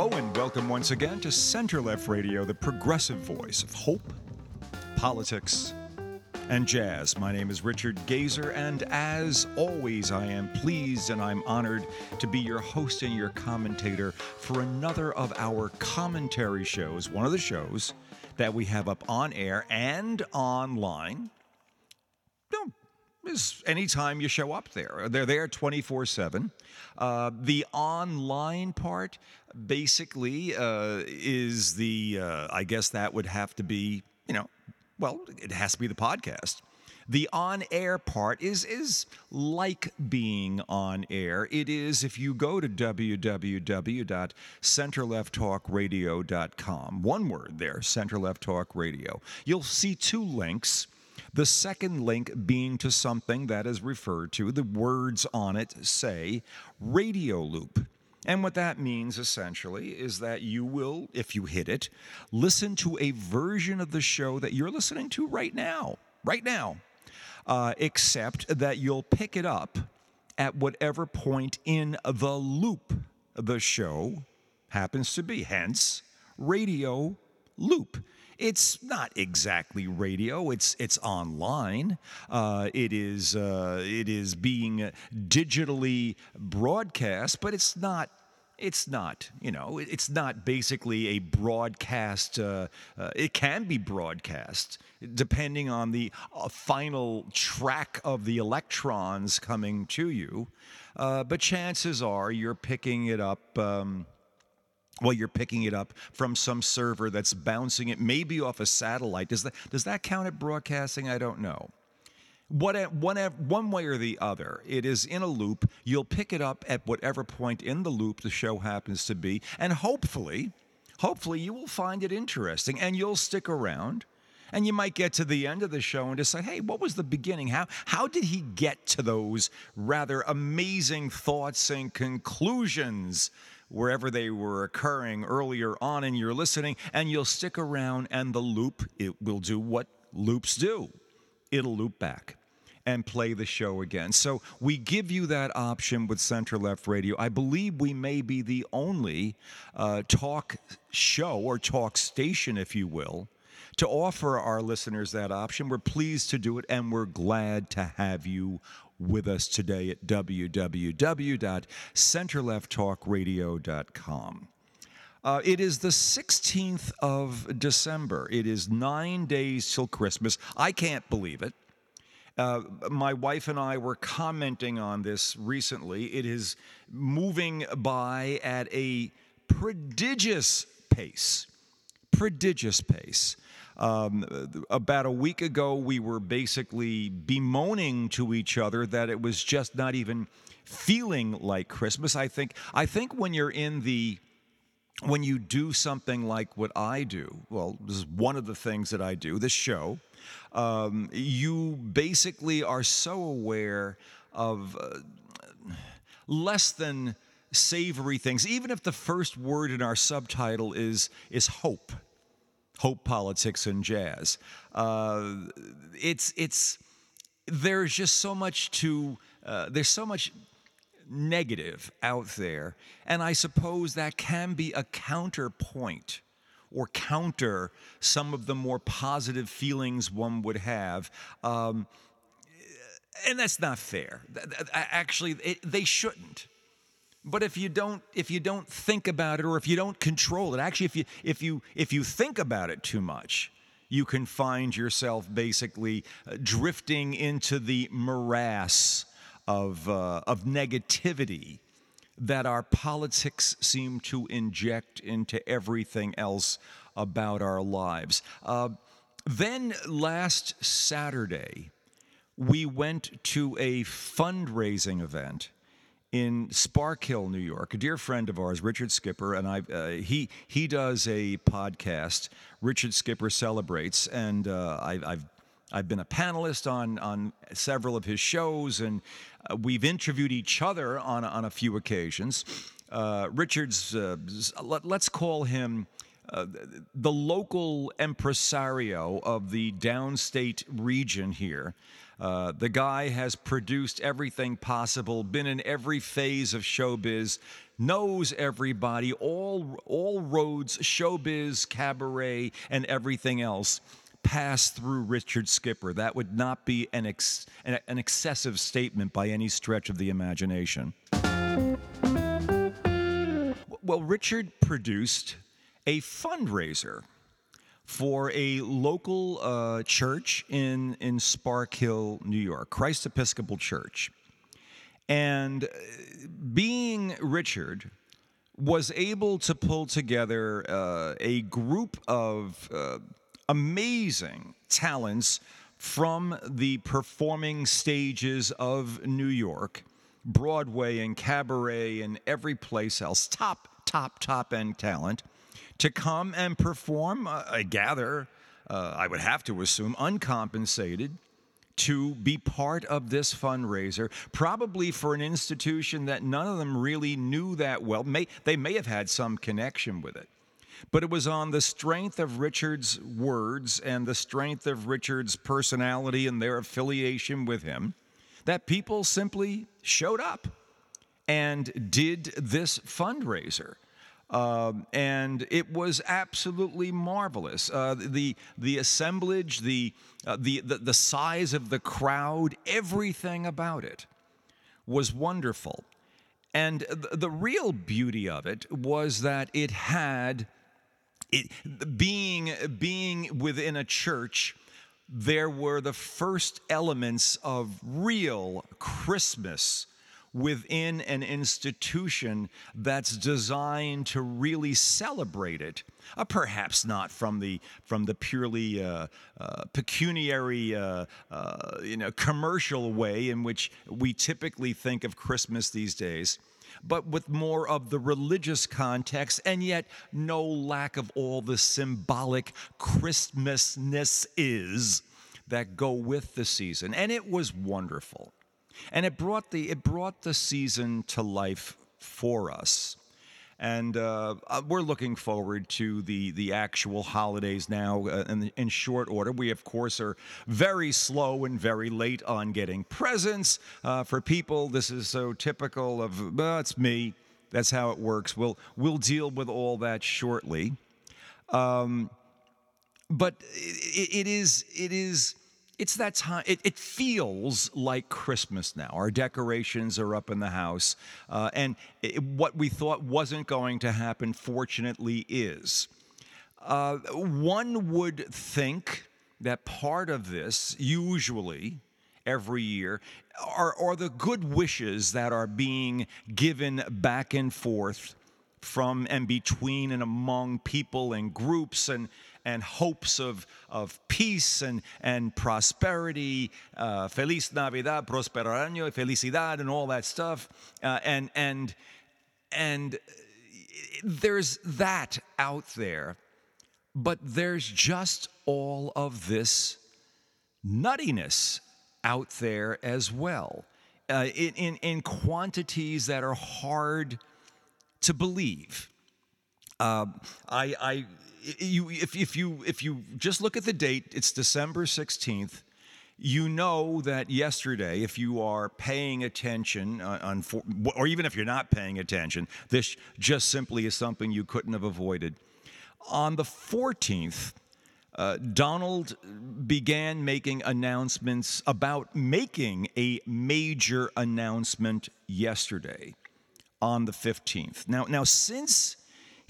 Hello and welcome once again to Center Left Radio, the progressive voice of hope, politics, and jazz. My name is Richard Gazer, and as always, I am pleased and I'm honored to be your host and your commentator for another of our commentary shows, one of the shows that we have up on air and online. Is anytime you show up there. They're there 24 uh, 7. The online part basically uh, is the, uh, I guess that would have to be, you know, well, it has to be the podcast. The on air part is is like being on air. It is if you go to www.centerlefttalkradio.com, one word there, Center Left Talk Radio, you'll see two links. The second link being to something that is referred to, the words on it say radio loop. And what that means essentially is that you will, if you hit it, listen to a version of the show that you're listening to right now, right now, uh, except that you'll pick it up at whatever point in the loop the show happens to be. Hence, radio loop. It's not exactly radio. It's it's online. Uh, it is uh, it is being digitally broadcast, but it's not it's not you know it's not basically a broadcast uh, uh, it can be broadcast depending on the uh, final track of the electrons coming to you uh, but chances are you're picking it up um, well, you're picking it up from some server that's bouncing it, maybe off a satellite. Does that does that count at broadcasting? I don't know. What, one, one way or the other, it is in a loop. You'll pick it up at whatever point in the loop the show happens to be, and hopefully, hopefully you will find it interesting, and you'll stick around. And you might get to the end of the show and decide, hey, what was the beginning? How, how did he get to those rather amazing thoughts and conclusions wherever they were occurring earlier on in your listening, and you'll stick around, and the loop it will do what loops do. It'll loop back and play the show again. So we give you that option with Center Left Radio. I believe we may be the only uh, talk show or talk station, if you will, to offer our listeners that option. We're pleased to do it, and we're glad to have you with us today at www.centerlefttalkradio.com. Uh, it is the 16th of December. It is nine days till Christmas. I can't believe it. Uh, my wife and I were commenting on this recently. It is moving by at a prodigious pace. Prodigious pace. Um, about a week ago, we were basically bemoaning to each other that it was just not even feeling like Christmas. I think I think when you're in the when you do something like what I do, well, this is one of the things that I do, this show, um, you basically are so aware of uh, less than savory things, even if the first word in our subtitle is, is hope hope politics and jazz. Uh, it's it's there's just so much to uh, there's so much negative out there, and I suppose that can be a counterpoint or counter some of the more positive feelings one would have. Um, and that's not fair. Actually, it, they shouldn't. But if you don't if you don't think about it or if you don't control it, actually if you if you if you think about it too much, you can find yourself basically uh, drifting into the morass of uh, of negativity that our politics seem to inject into everything else about our lives. Uh, then last Saturday, we went to a fundraising event in Sparkill, New York. A dear friend of ours, Richard Skipper, and I, uh, he he does a podcast. Richard Skipper celebrates, and uh, I, I've I've been a panelist on on several of his shows, and uh, we've interviewed each other on on a few occasions. Uh, Richard's uh, let, us call him. Uh, the local impresario of the downstate region here, Uh, the guy has produced everything possible, been in every phase of showbiz, knows everybody, all all roads, showbiz, cabaret, and everything else pass through Richard Skipper. That would not be an, ex, an, an excessive statement by any stretch of the imagination. Well, Richard produced a fundraiser for a local uh, church in, in Sparkill, New York, Christ Episcopal Church. And uh, being Richard, was able to pull together uh, a group of uh, amazing talents from the performing stages of New York, Broadway and cabaret and every place else, top, top, top end talent, to come and perform, uh, I gather, uh, I would have to assume, uncompensated to be part of this fundraiser, probably for an institution that none of them really knew that well. May, they may have had some connection with it. But it was on the strength of Richard's words and the strength of Richard's personality and their affiliation with him that people simply showed up and did this fundraiser. Um, and it was absolutely marvelous. Uh, the the assemblage, the, uh, the the the size of the crowd, everything about it was wonderful. And the, the real beauty of it was that it had it, being being within a church there were the first elements of real Christmas within an institution that's designed to really celebrate it. Uh, perhaps not from the from the purely uh, uh, pecuniary, uh, uh, you know, commercial way in which we typically think of Christmas these days but with more of the religious context, and yet no lack of all the symbolic Christmasness is that go with the season. And it was wonderful. And it brought the it brought the season to life for us. And uh, uh, we're looking forward to the, the actual holidays now uh, in, in short order. We, of course, are very slow and very late on getting presents. Uh, for people, this is so typical of, well, it's me. That's how it works. We'll, we'll deal with all that shortly. Um, but it, it is, it is it's that time. It, it, feels like Christmas now. Our decorations are up in the house, uh, and it, what we thought wasn't going to happen, fortunately, is. Uh, one would think that part of this, usually every year, are, are the good wishes that are being given back and forth from and between and among people and groups and and hopes of, of peace and, and prosperity, uh, Feliz Navidad, Prospero Año, Felicidad, and all that stuff. Uh, and, and, and there's that out there, but there's just all of this nuttiness out there as well. Uh, in, in, in, quantities that are hard to believe. Uh, I, I you if, if you if you just look at the date, it's December 16th. You know that yesterday, if you are paying attention, uh, on, or even if you're not paying attention, this just simply is something you couldn't have avoided. On the 14th, uh, Donald began making announcements about making a major announcement yesterday on the 15th. Now, now since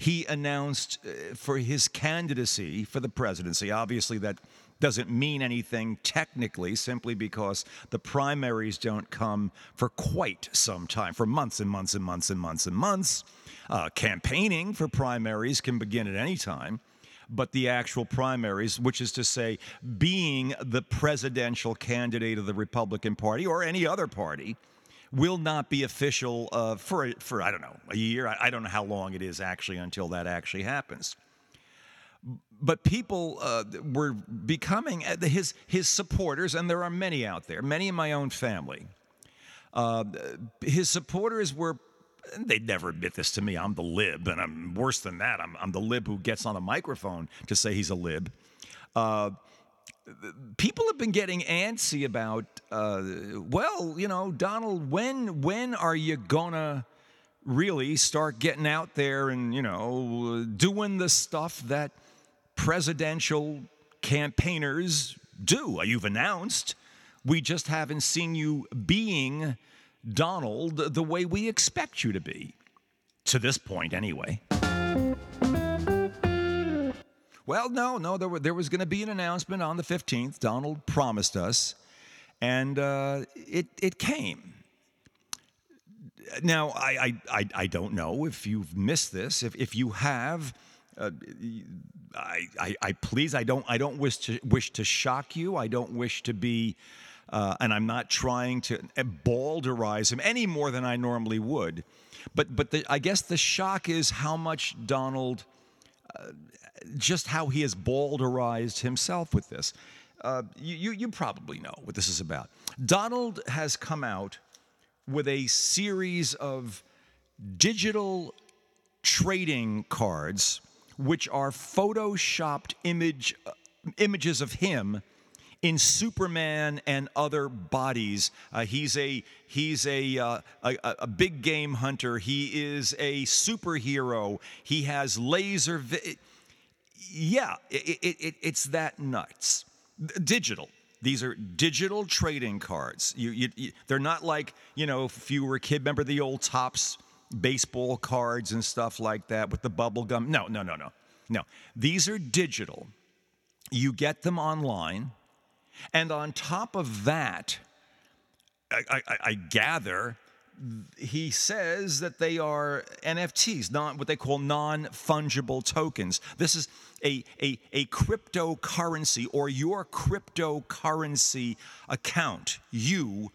he announced uh, for his candidacy for the presidency. Obviously, that doesn't mean anything technically, simply because the primaries don't come for quite some time, for months and months and months and months and months. Uh, campaigning for primaries can begin at any time but the actual primaries, which is to say, being the presidential candidate of the Republican Party or any other party, will not be official uh, for for I don't know a year. I, I, don't know how long it is actually until that actually happens. But people uh, were becoming uh, his his supporters, and there are many out there, many in my own family. Uh, his supporters were. They'd never admit this to me. I'm the lib, and I'm worse than that. I'm, I'm the lib who gets on a microphone to say he's a lib. People have been getting antsy about, uh, well, you know, Donald, when when are you gonna really start getting out there and you know doing the stuff that presidential campaigners do? You've announced. We just haven't seen you being Donald the way we expect you to be. To this point, anyway. Well, no, no, there, were, there was going to be an announcement on the 15th. Donald promised us, and uh, it, it came. Now, I, I, I, don't know if you've missed this. If, if you have, uh, I, I, I, please, I don't, I don't wish to, wish to shock you. I don't wish to be, uh, and I'm not trying to balderize him any more than I normally would. But, but the, I guess the shock is how much Donald uh, just how he has balderized himself with this. Uh, you, you probably know what this is about. Donald has come out with a series of digital trading cards, which are photoshopped image, uh, images of him in Superman and other bodies. Uh, he's a he's a, uh, a, a big game hunter. He is a superhero. He has laser. Vi- yeah, it, it, it, it's that nuts. Digital. These are digital trading cards. You, you, you, they're not like, you know, if you were a kid, remember the old Topps baseball cards and stuff like that with the bubble gum? No, no, no, no. No. These are digital. You get them online. And on top of that, I, I, I gather he says that they are NFTs, not what they call non fungible tokens. This is a, a, a cryptocurrency or your cryptocurrency account. You,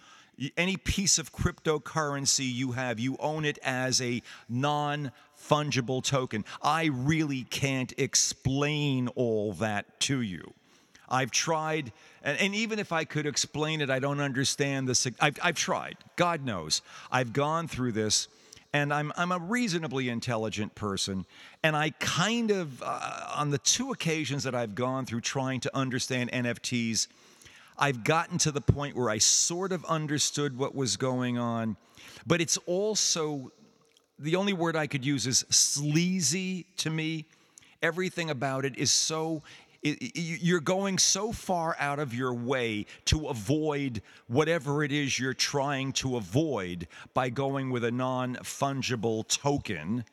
any piece of cryptocurrency you have, you own it as a non fungible token. I really can't explain all that to you. I've tried, and, and, even if I could explain it, I don't understand the. I've, I've tried. God knows. I've gone through this, and I'm, I'm a reasonably intelligent person. And I kind of, uh, on the two occasions that I've gone through trying to understand NFTs, I've gotten to the point where I sort of understood what was going on. But it's also, the only word I could use is sleazy to me. Everything about it is so you're going so far out of your way to avoid whatever it is you're trying to avoid by going with a non fungible token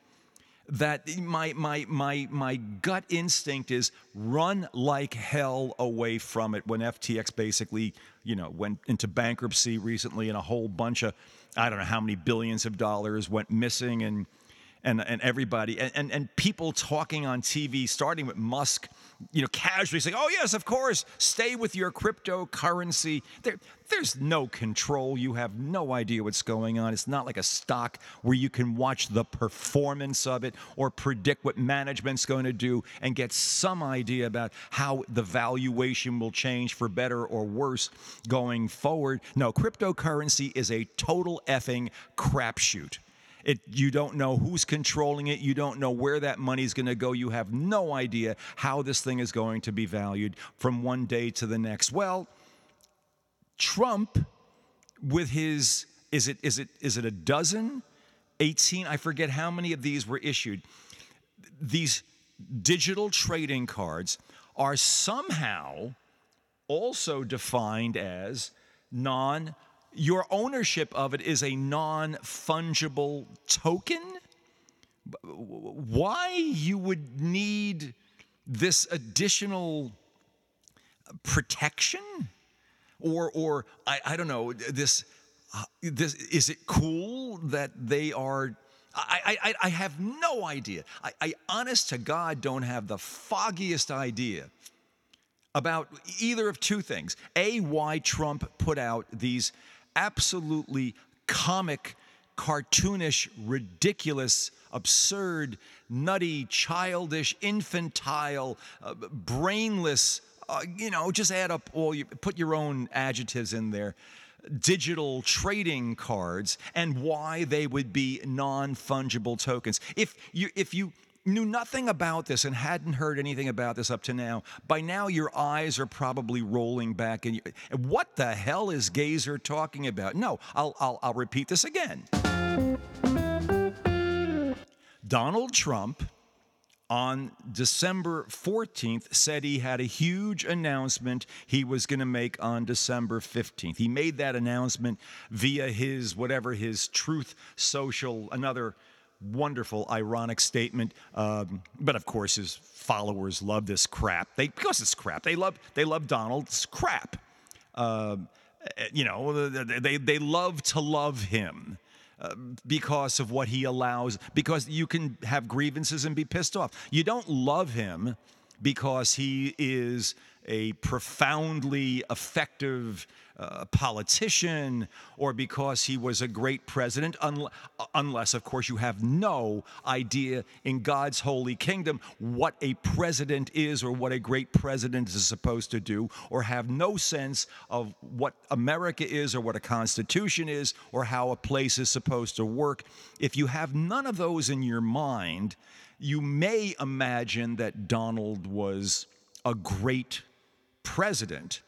that my, my, my, my gut instinct is run like hell away from it. When FTX basically, you know, went into bankruptcy recently and a whole bunch of, I don't know how many billions of dollars went missing and, and, and everybody and, and, and people talking on TV, starting with Musk, you know, casually saying, "Oh yes, of course, stay with your cryptocurrency." There, there's no control. You have no idea what's going on. It's not like a stock where you can watch the performance of it or predict what management's going to do and get some idea about how the valuation will change for better or worse going forward. No, cryptocurrency is a total effing crapshoot. It, you don't know who's controlling it. You don't know where that money is going to go. You have no idea how this thing is going to be valued from one day to the next. Well, Trump, with his, is it, is it, is it a dozen? 18? I forget how many of these were issued. These digital trading cards are somehow also defined as non your ownership of it is a non fungible token. Why you would need this additional protection? Or, or I, I don't know, this, uh, this, is it cool that they are I, I, I, have no idea. I, I, honest to God, don't have the foggiest idea about either of two things. A, why Trump put out these absolutely comic, cartoonish, ridiculous, absurd, nutty, childish, infantile, uh, brainless, uh, you know, just add up all you put your own adjectives in there. Digital trading cards and why they would be non fungible tokens. If you, if you, knew nothing about this and hadn't heard anything about this up to now, by now your eyes are probably rolling back. And you, what the hell is Gazer talking about? No, I'll, I'll, I'll repeat this again. Donald Trump on December 14th said he had a huge announcement he was going to make on December 15th. He made that announcement via his whatever his Truth Social, another wonderful ironic statement. Um, but of course, his followers love this crap. They because it's crap. They love they love Donald's crap. Uh, you know, they they love to love him because of what he allows, because you can have grievances and be pissed off. You don't love him because he is a profoundly effective uh, politician or because he was a great president, un- unless, of course, you have no idea in God's holy kingdom what a president is or what a great president is supposed to do, or have no sense of what America is or what a constitution is or how a place is supposed to work. If you have none of those in your mind, you may imagine that Donald was a great president.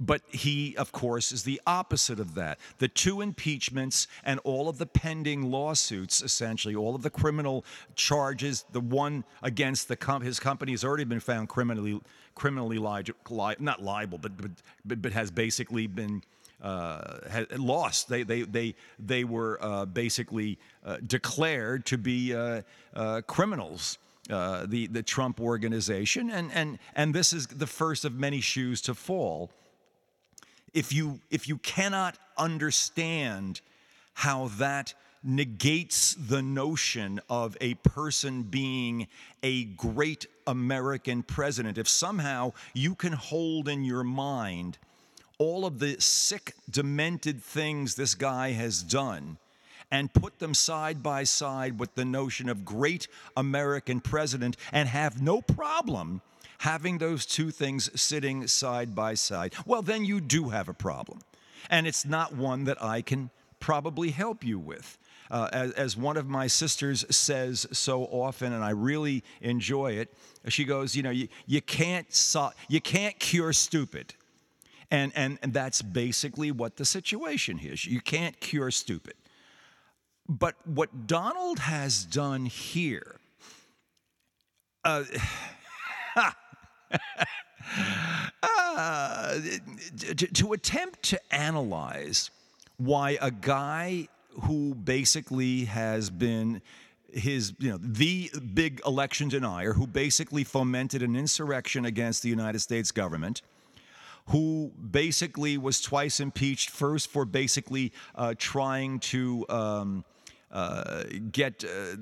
But he, of course, is the opposite of that. The two impeachments and all of the pending lawsuits, essentially, all of the criminal charges, the one against the his company has already been found criminally, criminally li- li- not liable, but, but, but has basically been uh, lost. They, they, they, they were uh, basically uh, declared to be uh, uh, criminals. Uh, the the Trump organization, and and and this is the first of many shoes to fall. If you if you cannot understand how that negates the notion of a person being a great American president, if somehow you can hold in your mind all of the sick, demented things this guy has done and put them side by side with the notion of great American president and have no problem having those two things sitting side by side, well, then you do have a problem. And it's not one that I can probably help you with. Uh, as, as, one of my sisters says so often, and I really enjoy it, she goes, You know, you, you, can't, so, you can't cure stupid. And, and, and that's basically what the situation is. You can't cure stupid. But what Donald has done here, uh, uh, to, to attempt to analyze why a guy who basically has been his, you know, the big election denier, who basically fomented an insurrection against the United States government, who basically was twice impeached, first for basically uh, trying to. Um, uh, get uh,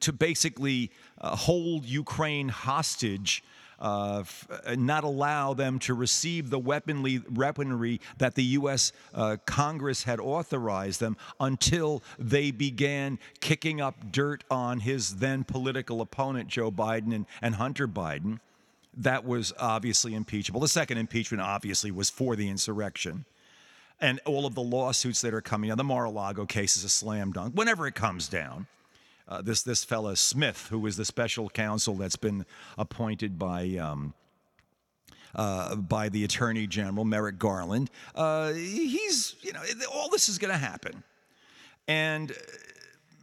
to, basically uh, hold Ukraine hostage. Uh, f- not allow them to receive the weaponry, weaponry that the U.S. Uh, Congress had authorized them until they began kicking up dirt on his then political opponent, Joe Biden and, and Hunter Biden. That was obviously impeachable. The second impeachment, obviously, was for the insurrection and all of the lawsuits that are coming. Now, the Mar-a-Lago case is a slam dunk. Whenever it comes down, uh, this this fella Smith, who is the special counsel that's been appointed by. Um, uh, by the Attorney General Merrick Garland, uh, he's you know all this is going to happen, and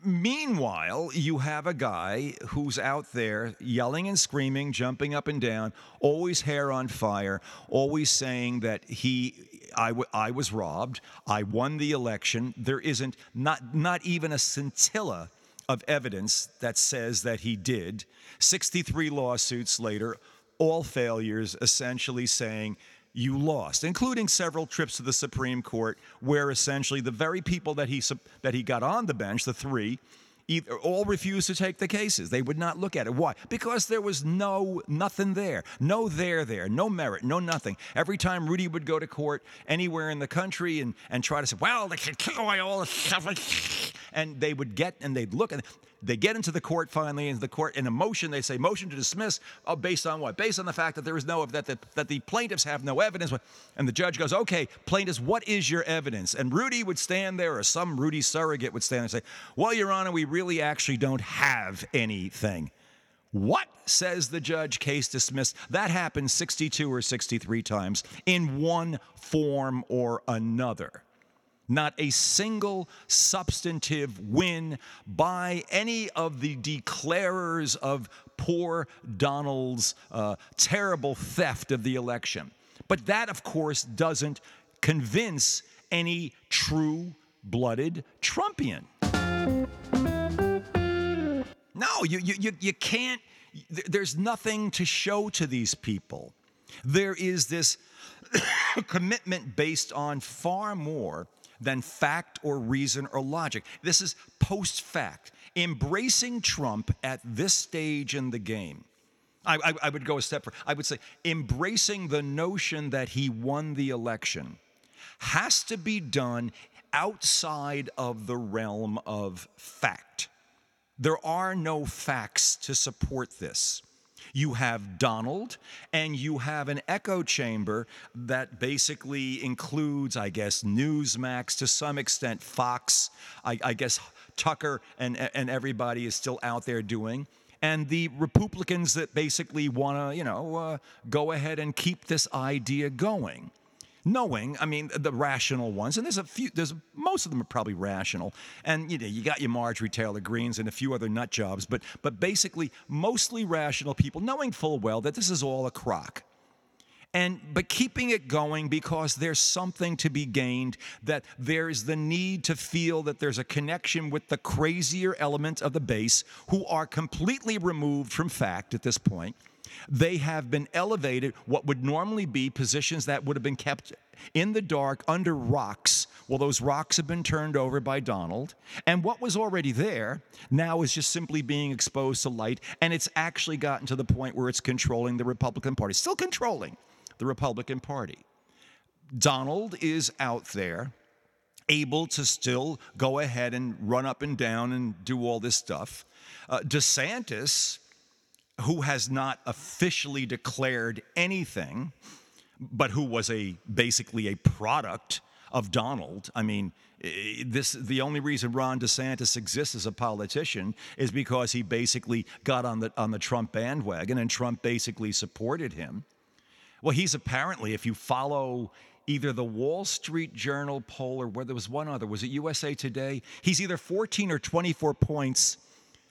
meanwhile, you have a guy who's out there yelling and screaming, jumping up and down, always hair on fire, always saying that he I, w- I was robbed. I won the election. There isn't not, not even a scintilla of evidence that says that he did. 63 lawsuits later, all failures essentially saying you lost, including several trips to the Supreme Court, where essentially the very people that he, that he got on the bench, the three, either, all refused to take the cases. They would not look at it. Why? Because there was no nothing there, no there there, no merit, no nothing. Every time Rudy would go to court anywhere in the country and, and try to say, well, they can kill away all the stuff, and they would get and they'd look and they get into the court finally, into the court in a motion. They say motion to dismiss oh, based on what? Based on the fact that there is no that the, that the plaintiffs have no evidence. And the judge goes, okay, plaintiffs, what is your evidence? And Rudy would stand there, or some Rudy surrogate would stand there and say, well, Your Honor, we really actually don't have anything. What? Says the judge, case dismissed. That happened 62 or 63 times in one form or another. Not a single substantive win by any of the declarers of poor Donald's uh, terrible theft of the election. But that, of course, doesn't convince any true blooded Trumpian. No, you, you, you can't, there's nothing to show to these people. There is this commitment based on far more than fact or reason or logic. This is post fact. Embracing Trump at this stage in the game. I, I, I, would go a step further. I would say embracing the notion that he won the election has to be done outside of the realm of fact. There are no facts to support this. You have Donald, and you have an echo chamber that basically includes, I guess, Newsmax to some extent, Fox, I, I guess Tucker and, and everybody is still out there doing. And the Republicans that basically want to, you know, uh, go ahead and keep this idea going knowing, I mean, the rational ones, and there's a few, there's most of them are probably rational, and you know, you got your Marjorie Taylor Greens and a few other nut jobs, but but basically mostly rational people, knowing full well that this is all a crock. And but keeping it going because there's something to be gained, that there's the need to feel that there's a connection with the crazier element of the base who are completely removed from fact at this point they have been elevated, what would normally be positions that would have been kept in the dark under rocks. Well, those rocks have been turned over by Donald. And what was already there now is just simply being exposed to light. And it's actually gotten to the point where it's controlling the Republican Party, still controlling the Republican Party. Donald is out there able to still go ahead and run up and down and do all this stuff. Uh, DeSantis who has not officially declared anything, but who was a basically a product of Donald. I mean, this the only reason Ron DeSantis exists as a politician is because he basically got on the on the Trump bandwagon and Trump basically supported him. Well, he's apparently, if you follow either the Wall Street Journal poll or where there was one other, was it USA Today? He's either 14 or 24 points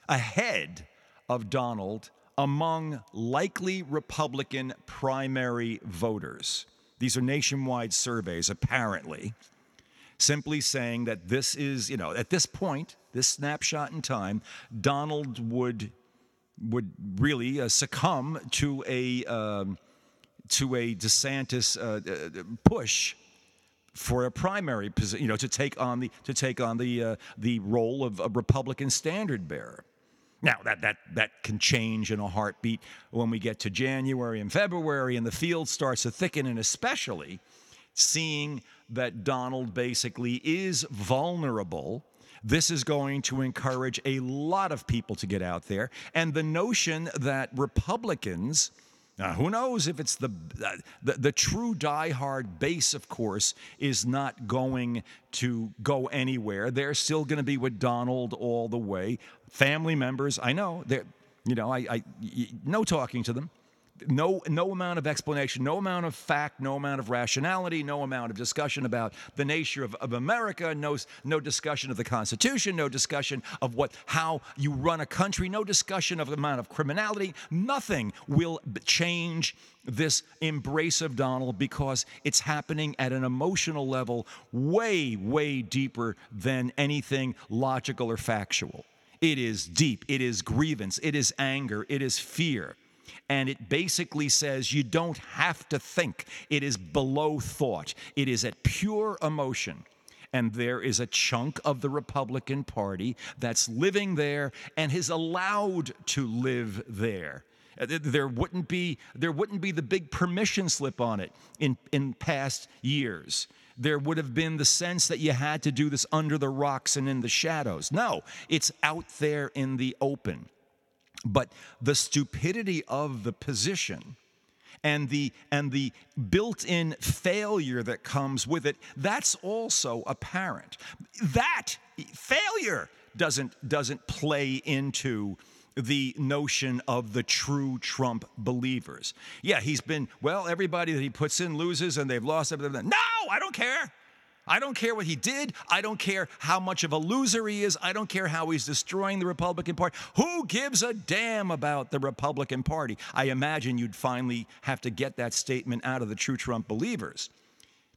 ahead of Donald among likely Republican primary voters. These are nationwide surveys, apparently, simply saying that this is, you know, at this point, this snapshot in time, Donald would would really uh, succumb to a um, to a DeSantis uh, uh, push for a primary position, you know, to take on the to take on the uh, the role of a Republican standard bearer. Now, that, that, that can change in a heartbeat when we get to January and February and the field starts to thicken, and especially seeing that Donald basically is vulnerable. This is going to encourage a lot of people to get out there. And the notion that Republicans, now, who knows if it's the, uh, the, the true diehard base, of course, is not going to go anywhere. They're still going to be with Donald all the way family members. I know they're, you know, I, I no talking to them. No, no amount of explanation, no amount of fact, no amount of rationality, no amount of discussion about the nature of, of America, no, no discussion of the Constitution, no discussion of what how you run a country, no discussion of the amount of criminality. Nothing will change this embrace of Donald because it's happening at an emotional level way, way deeper than anything logical or factual. It is deep, it is grievance, it is anger, it is fear. And it basically says you don't have to think. It is below thought. It is at pure emotion. And there is a chunk of the Republican Party that's living there and is allowed to live there. Uh, there wouldn't be there wouldn't be the big permission slip on it in, in past years there would have been the sense that you had to do this under the rocks and in the shadows. No, it's out there in the open. But the stupidity of the position and the and the built-in failure that comes with it that's also apparent that failure doesn't doesn't play into the notion of the true Trump believers. Yeah, he's been, well, everybody that he puts in loses and they've lost everything. No, I don't care. I don't care what he did. I don't care how much of a loser he is. I don't care how he's destroying the Republican Party. Who gives a damn about the Republican Party? I imagine you'd finally have to get that statement out of the true Trump believers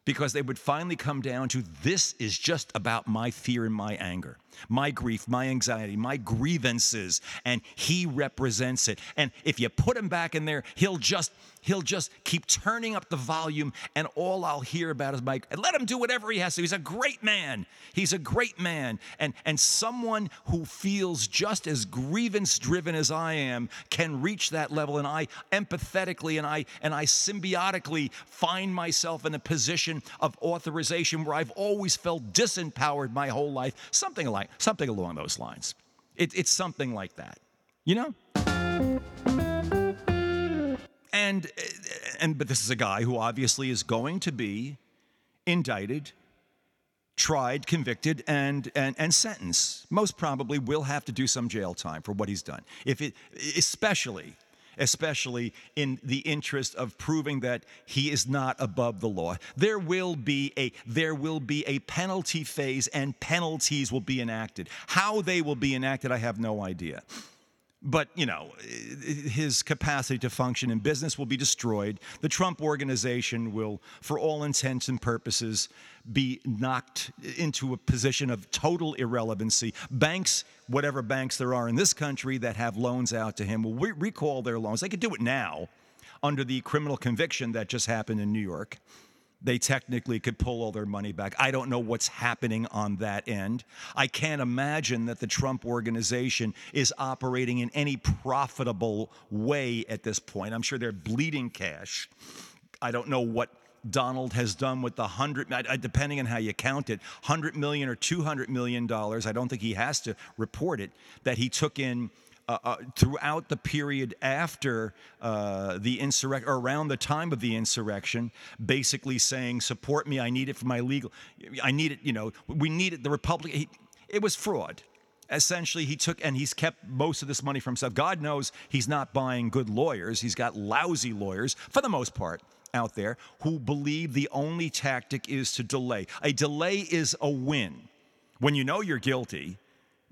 because they would finally come down to this is just about my fear and my anger, my grief, my anxiety, my grievances, and he represents it. And if you put him back in there, he'll just he'll just keep turning up the volume, and all I'll hear about is Mike. And let him do whatever he has to. He's a great man. He's a great man. And, and someone who feels just as grievance driven as I am can reach that level. And I empathetically and I and I symbiotically find myself in a position of authorization where I've always felt disempowered my whole life. Something like something along those lines. It, it's something like that. You know? And, and but this is a guy who obviously is going to be indicted, tried, convicted, and, and, and sentenced. Most probably will have to do some jail time for what he's done. If it, especially, especially in the interest of proving that he is not above the law. There will be a there will be a penalty phase and penalties will be enacted. How they will be enacted, I have no idea but you know his capacity to function in business will be destroyed. The trump organization will for all intents and purposes be knocked into a position of total irrelevancy. Banks whatever banks there are in this country that have loans out to him will re- recall their loans. They could do it now under the criminal conviction that just happened in new york they technically could pull all their money back. I don't know what's happening on that end. I can't imagine that the Trump organization is operating in any profitable way at this point. I'm sure they're bleeding cash. I don't know what Donald has done with the hundred, depending on how you count it, hundred million or two hundred million dollars. I don't think he has to report it that he took in uh, uh, throughout the period after uh, the insurrection, or around the time of the insurrection, basically saying, "Support me. I need it for my legal. I need it. You know, we need it. The Republic. He, it was fraud." Essentially, he took and he's kept most of this money for himself. God knows he's not buying good lawyers. He's got lousy lawyers for the most part out there who believe the only tactic is to delay. A delay is a win. When you know you're guilty,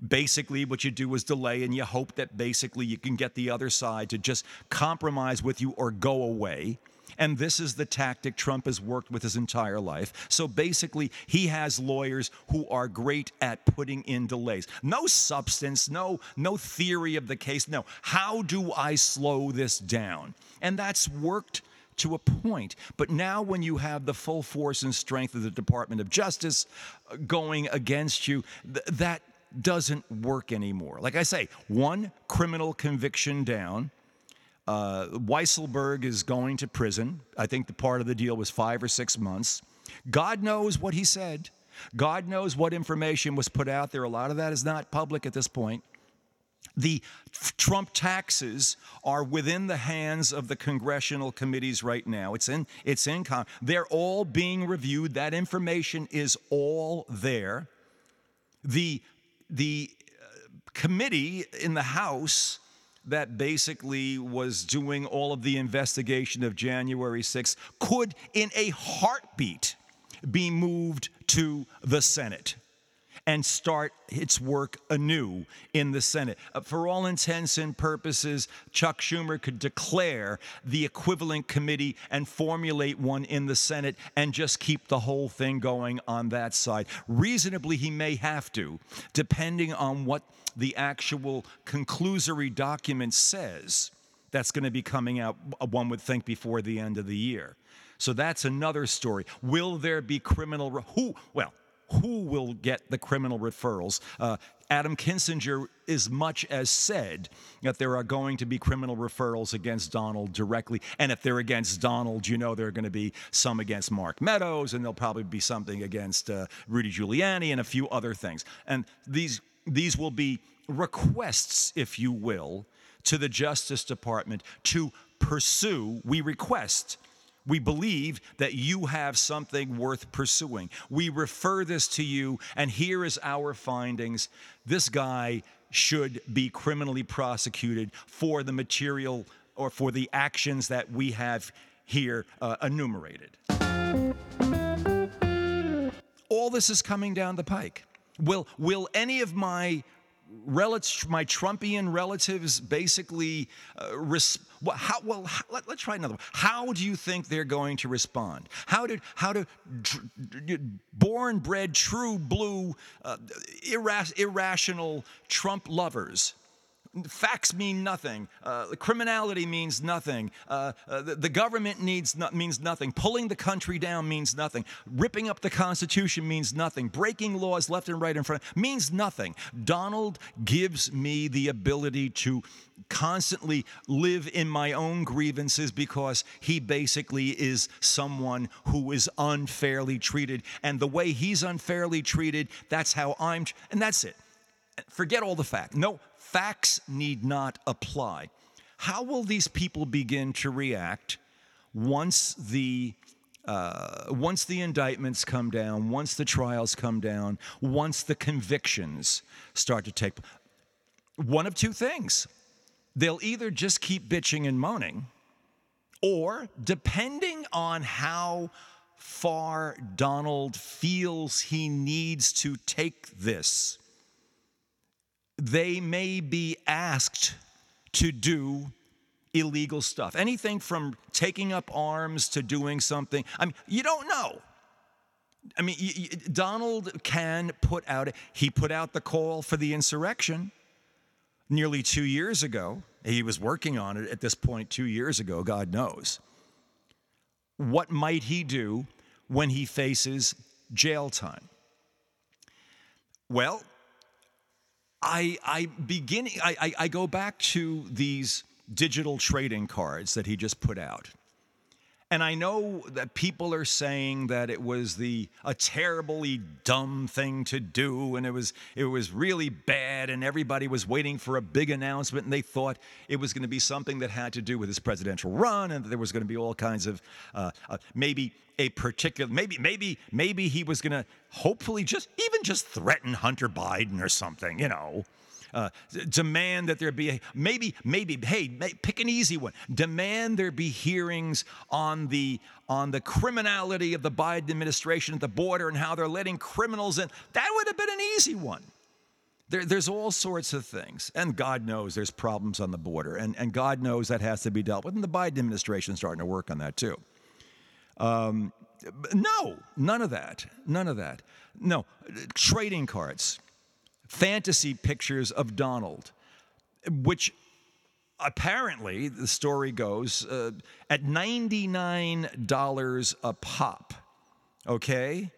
basically what you do is delay and you hope that basically you can get the other side to just compromise with you or go away. And this is the tactic Trump has worked with his entire life. So basically, he has lawyers who are great at putting in delays. No substance, no, no theory of the case. No, how do I slow this down? And that's worked to a point. But now, when you have the full force and strength of the Department of Justice uh, going against you, th- that doesn't work anymore. Like I say, one criminal conviction down. Uh, Weisselberg is going to prison. I think the part of the deal was five or six months. God knows what he said. God knows what information was put out there. A lot of that is not public at this point. The Trump taxes are within the hands of the congressional committees right now. It's in it's in they're all being reviewed. That information is all there. The the uh, committee in the House that basically was doing all of the investigation of January 6th could, in a heartbeat, be moved to the Senate and start its work anew in the Senate. Uh, for all intents and purposes, Chuck Schumer could declare the equivalent committee and formulate one in the Senate and just keep the whole thing going on that side. Reasonably, he may have to, depending on what the actual conclusory document says. That's going to be coming out, uh, one would think, before the end of the year. So that's another story. Will there be criminal? Who? Well, who will get the criminal referrals. Uh, Adam Kinzinger as much as said that there are going to be criminal referrals against Donald directly. And if they're against Donald, you know there are going to be some against Mark Meadows, and there'll probably be something against uh, Rudy Giuliani and a few other things. And these, these will be requests, if you will, to the Justice Department to pursue, we request we believe that you have something worth pursuing. We refer this to you, and here is our findings. This guy should be criminally prosecuted for the material or for the actions that we have here uh, enumerated. All this is coming down the pike. Will, will any of my my Trumpian relatives basically uh, well, how, well let, us try another one. How do you think they're going to respond? How did how do born bred true blue uh, irra- irrational Trump lovers Facts mean nothing. Uh, criminality means nothing. Uh, uh, the, the, government needs no, means nothing. Pulling the country down means nothing. Ripping up the Constitution means nothing. Breaking laws left and right in front means nothing. Donald gives me the ability to constantly live in my own grievances because he basically is someone who is unfairly treated. And the way he's unfairly treated, that's how I'm, and that's it. Forget all the facts. No, facts need not apply. How will these people begin to react once the uh, once the indictments come down, once the trials come down, once the convictions start to take one of two things. They'll either just keep bitching and moaning, or depending on how far Donald feels he needs to take this, they may be asked to do illegal stuff. Anything from taking up arms to doing something. I mean, you don't know. I mean, Donald can put out, he put out the call for the insurrection nearly two years ago. He was working on it at this point two years ago, God knows. What might he do when he faces jail time? Well, I, I begin, I, I, I go back to these digital trading cards that he just put out. And I know that people are saying that it was the a terribly dumb thing to do and it was it was really bad and everybody was waiting for a big announcement and they thought it was going to be something that had to do with his presidential run and there was going to be all kinds of uh, uh, maybe a particular maybe maybe maybe he was going to hopefully just even just threaten Hunter Biden or something, you know uh, demand that there be a, maybe maybe hey pick an easy one. Demand there be hearings on the on the criminality of the Biden administration at the border and how they're letting criminals in. That would have been an easy one. There, there's all sorts of things. And God knows there's problems on the border. And, and God knows that has to be dealt with. And the Biden administration is starting to work on that too. Um, no, none of that. None of that. No, trading cards fantasy pictures of Donald, which apparently, the story goes, uh, at $99 a pop. Okay?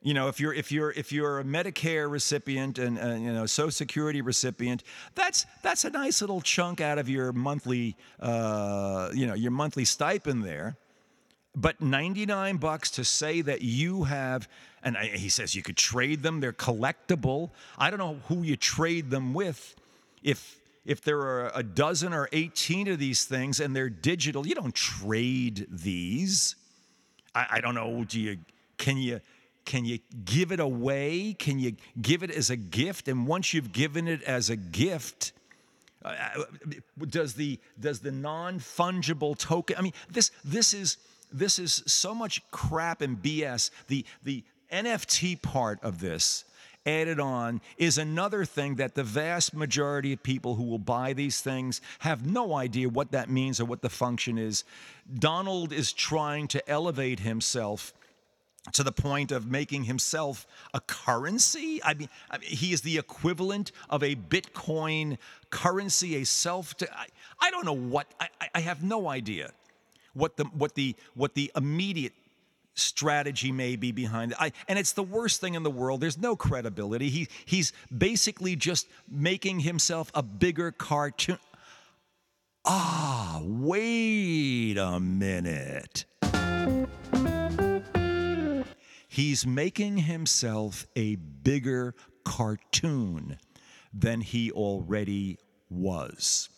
You know, if you're if you're if you're a Medicare recipient and, and you know Social Security recipient, that's that's a nice little chunk out of your monthly uh, you know your monthly stipend there. But 99 bucks to say that you have, and he says you could trade them, they're collectible. I don't know who you trade them with. If if there are a dozen or 18 of these things and they're digital, you don't trade these. I, I don't know, do you can you can you give it away? Can you give it as a gift? And once you've given it as a gift, uh, uh does the does the non-fungible token i mean this this is this is so much crap and BS. The, the NFT part of this added on is another thing that the vast majority of people who will buy these things have no idea what that means or what the function is. Donald is trying to elevate himself to the point of making himself a currency. I mean, I mean he is the equivalent of a Bitcoin currency, a self. I, I don't know what, I, I have no idea what the what the what the immediate strategy may be behind it. I, and it's the worst thing in the world. There's no credibility. He he's basically just making himself a bigger cartoon. Ah, wait a minute. He's making himself a bigger cartoon than he already was.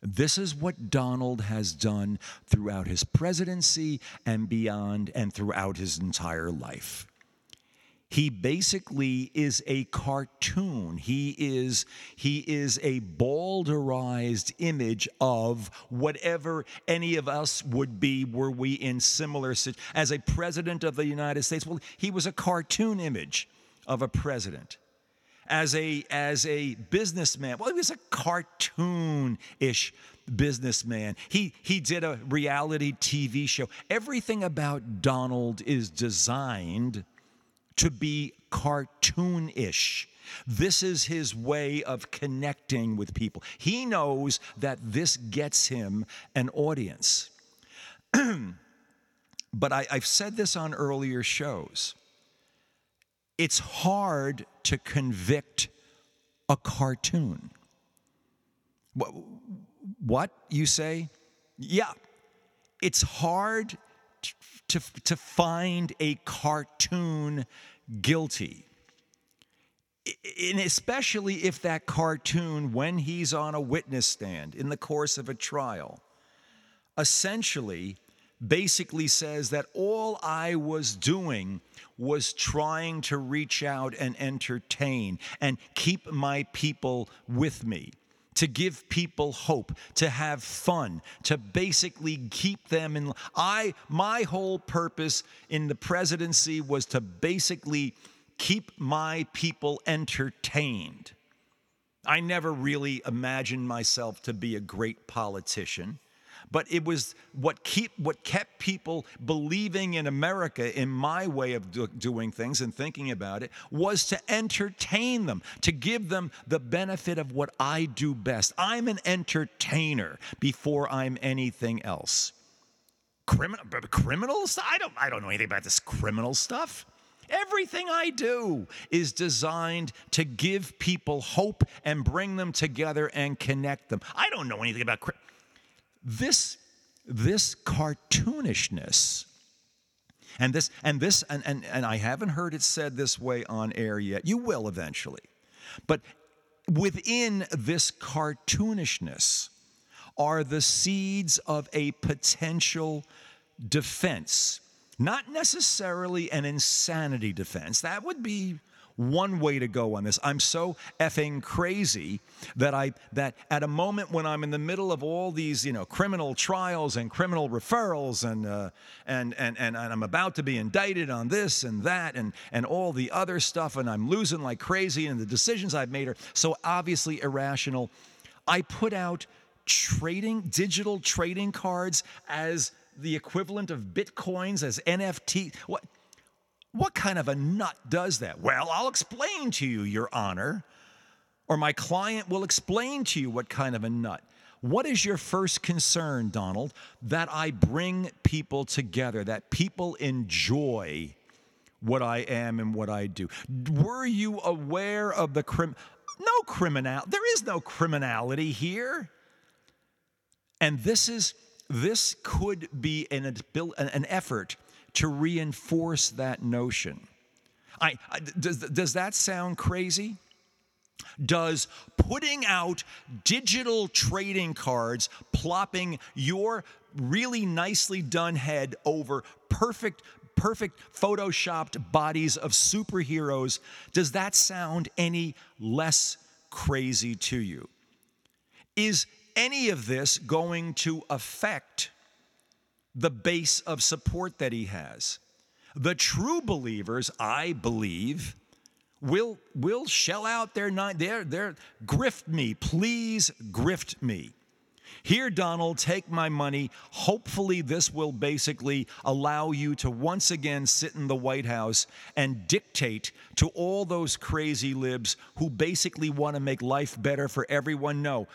This is what Donald has done throughout his presidency and beyond, and throughout his entire life. he basically is a cartoon. He is he is a balderized image of whatever any of us would be were we in similar as a president of the united states. Well he was a cartoon image of a president as a as a businessman well he was a cartoon-ish businessman he he did a reality tv show everything about donald is designed to be cartoonish. This is his way of connecting with people. He knows that this gets him an audience. but I, have said this on earlier shows. It's hard to convict a cartoon. What, you say? Yeah, it's hard to, to find a cartoon guilty. And especially if that cartoon, when he's on a witness stand in the course of a trial, essentially basically says that all I was doing was trying to reach out and entertain and keep my people with me to give people hope, to have fun, to basically keep them in I my whole purpose in the presidency was to basically keep my people entertained. I never really imagined myself to be a great politician but it was what keep what kept people believing in America in my way of do, doing things and thinking about it was to entertain them to give them the benefit of what I do best. I'm an entertainer before I'm anything else. Criminal criminals? I don't I don't know anything about this criminal stuff. Everything I do is designed to give people hope and bring them together and connect them. I don't know anything about this this cartoonishness and this and this and, and and i haven't heard it said this way on air yet. You will eventually. But within this cartoonishness are the seeds of a potential defense. Not necessarily an insanity defense. That would be one way to go on this. I'm so effing crazy that I that at a moment when I'm in the middle of all these, you know, criminal trials and criminal referrals and uh, and, and and and I'm about to be indicted on this and that and and all the other stuff, and I'm losing like crazy, and the decisions I've made are so obviously irrational. I put out trading digital trading cards as the equivalent of bitcoins as NFT. What what kind of a nut does that? Well, I'll explain to you, Your Honor, or my client will explain to you what kind of a nut. What is your first concern, Donald? That I bring people together, that people enjoy what I am and what I do. Were you aware of the crim? No criminal. There is no criminality here. And this is this could be an, an effort to reinforce that notion. I, I, does, does that sound crazy? Does putting out digital trading cards, plopping your really nicely done head over perfect perfect photoshopped bodies of superheroes, does that sound any less crazy to you? Is any of this going to affect the base of support that he has. The true believers, I believe, will will shell out their nine their their grift me, please grift me. Here, Donald, take my money. Hopefully, this will basically allow you to once again sit in the White House and dictate to all those crazy libs who basically want to make life better for everyone. No,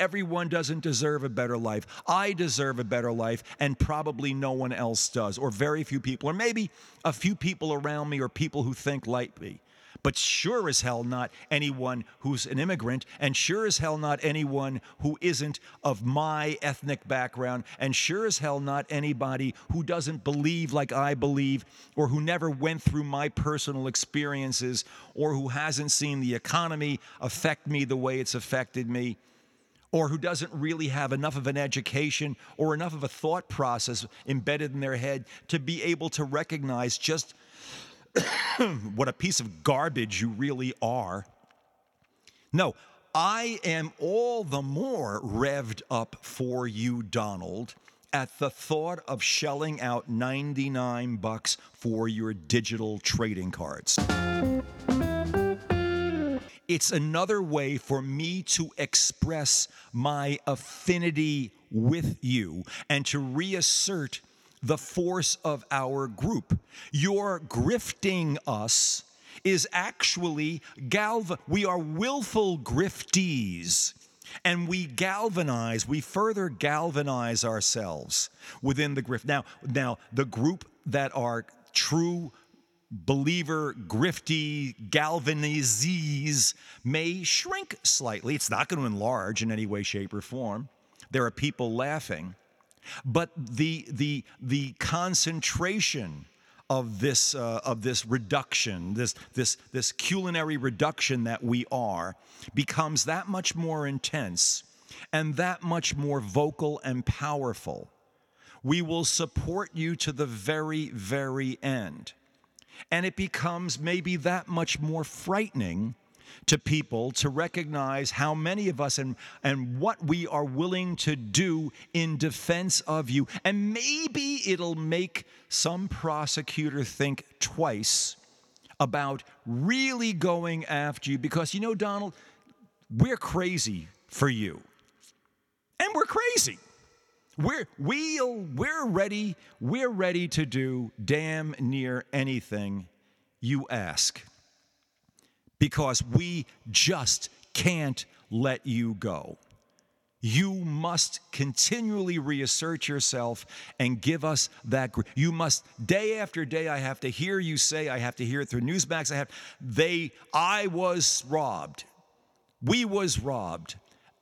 everyone doesn't deserve a better life. I deserve a better life, and probably no one else does, or very few people, or maybe a few people around me, or people who think like me but sure as hell not anyone who's an immigrant, and sure as hell not anyone who isn't of my ethnic background, and sure as hell not anybody who doesn't believe like I believe, or who never went through my personal experiences, or who hasn't seen the economy affect me the way it's affected me or who doesn't really have enough of an education or enough of a thought process embedded in their head to be able to recognize just what a piece of garbage you really are. No, I am all the more revved up for you, Donald, at the thought of shelling out 99 bucks for your digital trading cards. It's another way for me to express my affinity with you and to reassert the force of our group. Your grifting us is actually galva. We are willful griftees. And we galvanize, we further galvanize ourselves within the grift. Now, now the group that are true believer, grifty, galvanizees may shrink slightly. It's not going to enlarge in any way, shape, or form. There are people laughing. But the, the, the concentration of this, uh, of this reduction, this, this, this culinary reduction that we are, becomes that much more intense and that much more vocal and powerful. We will support you to the very, very end. And it becomes maybe that much more frightening to people to recognize how many of us and, and what we are willing to do in defense of you. And maybe it'll make some prosecutor think twice about really going after you because, you know, Donald, we're crazy for you. And we're crazy. We're, we'll, we're ready, we're ready to do damn near anything you ask because we just can't let you go. You must continually reassert yourself and give us that. You must day after day. I have to hear you say. I have to hear it through Newsmax. I have. They. I was robbed. We was robbed.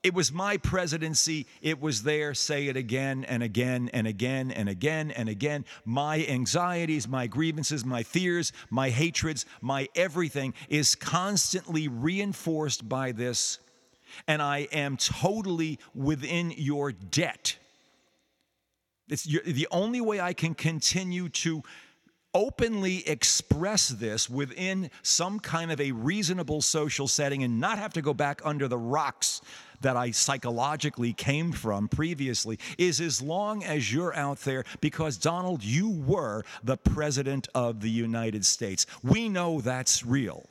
It was my presidency. It was there. Say it again and again and again and again and again. My anxieties, my grievances, my fears, my hatreds, my everything is constantly reinforced by this. And I am totally within your debt. It's the only way I can continue to openly express this within some kind of a reasonable social setting and not have to go back under the rocks that I psychologically came from previously is as long as you're out there, because Donald, you were the President of the United States. We know that's real.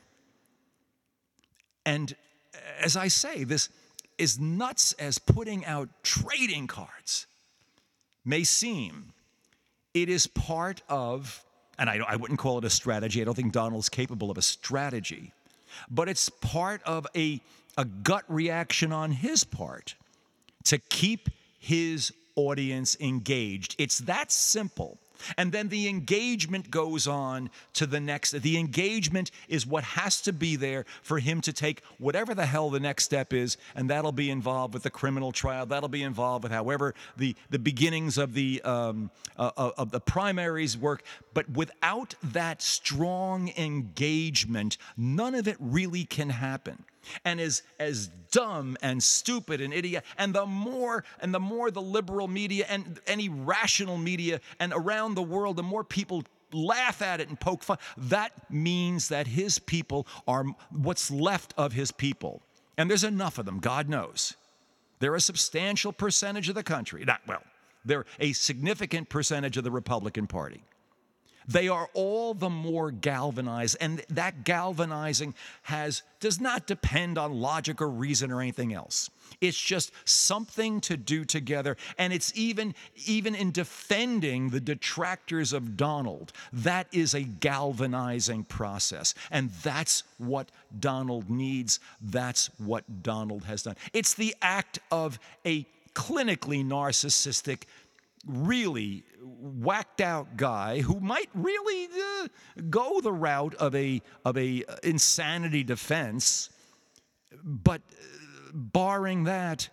And as I say, this is nuts as putting out trading cards may seem, it is part of, and I, I wouldn't call it a strategy, I don't think Donald's capable of a strategy, but it's part of a a gut reaction on his part to keep his audience engaged. It's that simple. And then the engagement goes on to the next. The engagement is what has to be there for him to take whatever the hell the next step is, and that'll be involved with the criminal trial. That'll be involved with however the, the beginnings of the, um, uh, uh of the primaries work. But without that strong engagement, none of it really can happen. And is as dumb and stupid and idiot and the more and the more the liberal media and any rational media and around the world the more people laugh at it and poke fun that means that his people are what's left of his people. And there's enough of them god knows. They're a substantial percentage of the country not well they're a significant percentage of the republican party they are all the more galvanized and that galvanizing has does not depend on logic or reason or anything else. It's just something to do together and it's even even in defending the detractors of donald that is a galvanizing process and that's what donald needs that's what donald has done. It's the act of a clinically narcissistic really whacked out guy who might really uh, go the route of a of a insanity defense but uh, barring that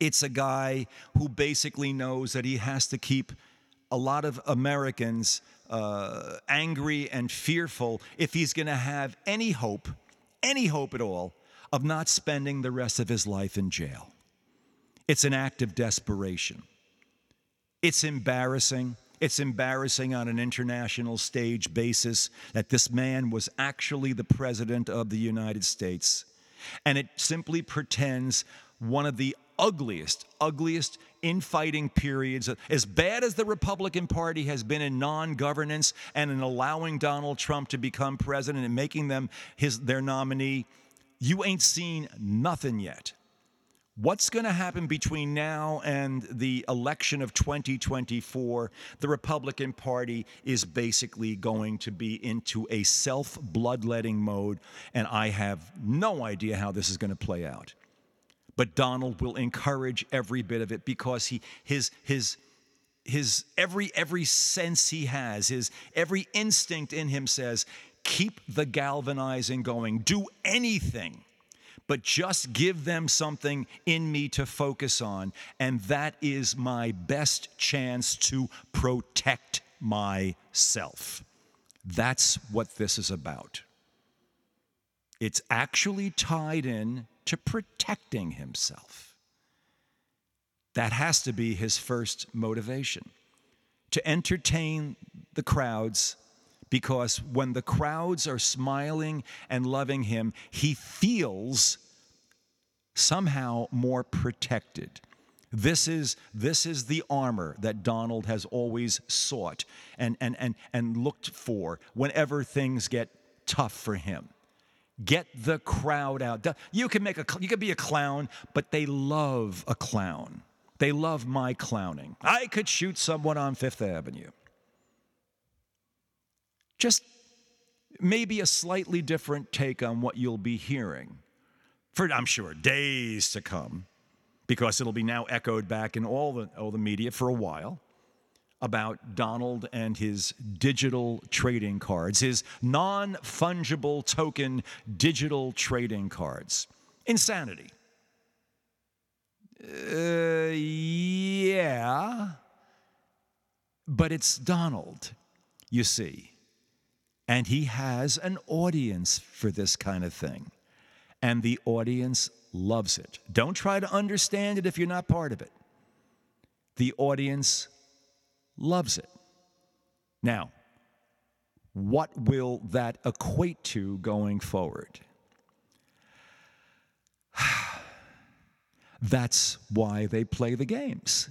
it's a guy who basically knows that he has to keep a lot of Americans uh, angry and fearful if he's going to have any hope, any hope at all, of not spending the rest of his life in jail. It's an act of desperation. It's embarrassing. It's embarrassing on an international stage basis that this man was actually the president of the United States. And it simply pretends one of the ugliest, ugliest infighting periods, as bad as the Republican Party has been in non governance and in allowing Donald Trump to become president and making them his, their nominee. You ain't seen nothing yet. What's going to happen between now and the election of 2024? The Republican Party is basically going to be into a self bloodletting mode, and I have no idea how this is going to play out. But Donald will encourage every bit of it because he his his his every every sense he has, his every instinct in him says, keep the galvanizing going. Do anything but just give them something in me to focus on. And that is my best chance to protect myself. That's what this is about. It's actually tied in to protecting himself. That has to be his first motivation to entertain the crowds because when the crowds are smiling and loving him, he feels somehow more protected. This is, this is the armor that Donald has always sought and, and, and, and looked for whenever things get tough for him. Get the crowd out. You can make a you can be a clown, but they love a clown. They love my clowning. I could shoot someone on Fifth Avenue. Just maybe a slightly different take on what you'll be hearing for, I'm sure, days to come, because it'll be now echoed back in all the, all the media for a while about Donald and his digital trading cards, his non fungible token digital trading cards. Insanity. Uh, yeah. But it's Donald, you see. And he has an audience for this kind of thing. And the audience loves it. Don't try to understand it if you're not part of it. The audience loves it. Now, what will that equate to going forward? That's why they play the games.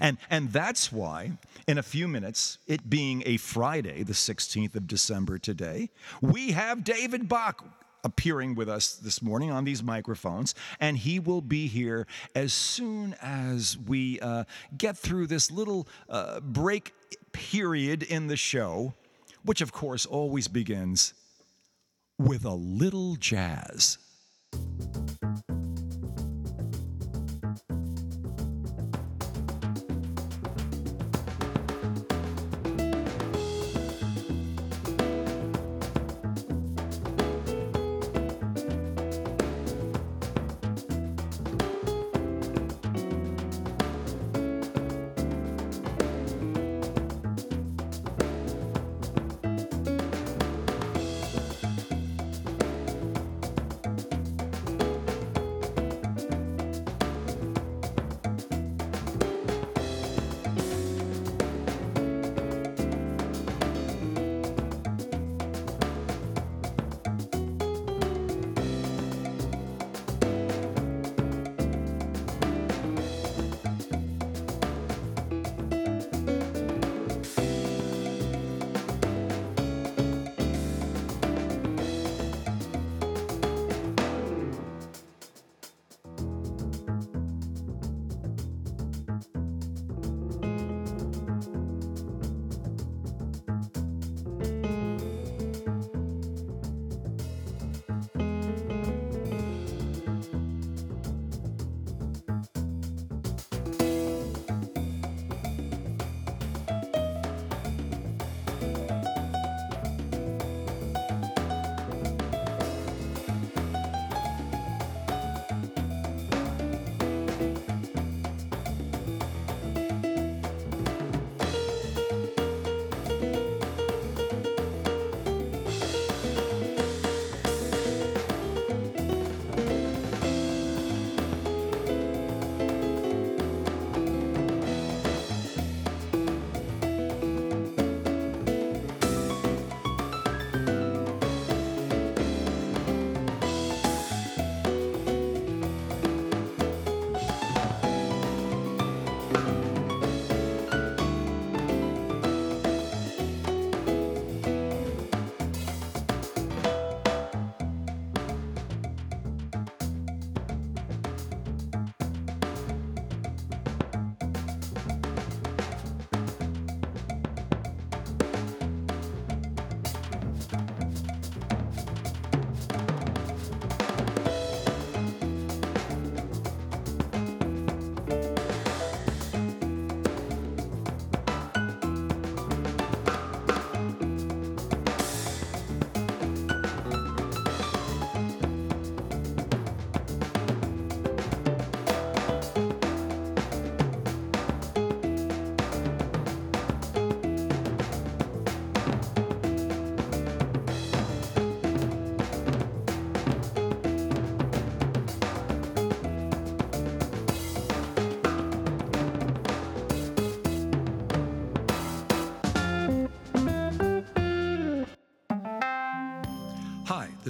And, and that's why, in a few minutes, it being a Friday, the 16th of December today, we have David Bach appearing with us this morning on these microphones, and he will be here as soon as we uh, get through this little uh, break period in the show, which of course always begins with a little jazz.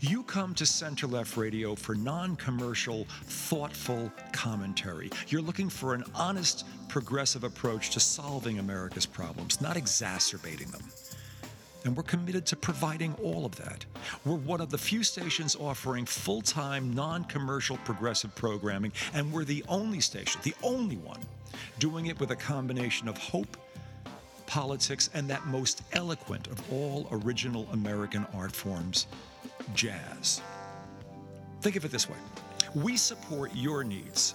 You come to Center Left Radio for non commercial, thoughtful commentary. You're looking for an honest, progressive approach to solving America's problems, not exacerbating them. And we're committed to providing all of that. We're one of the few stations offering full time, non commercial progressive programming, and we're the only station, the only one, doing it with a combination of hope, politics, and that most eloquent of all original American art forms, jazz. Think of it this way we support your needs.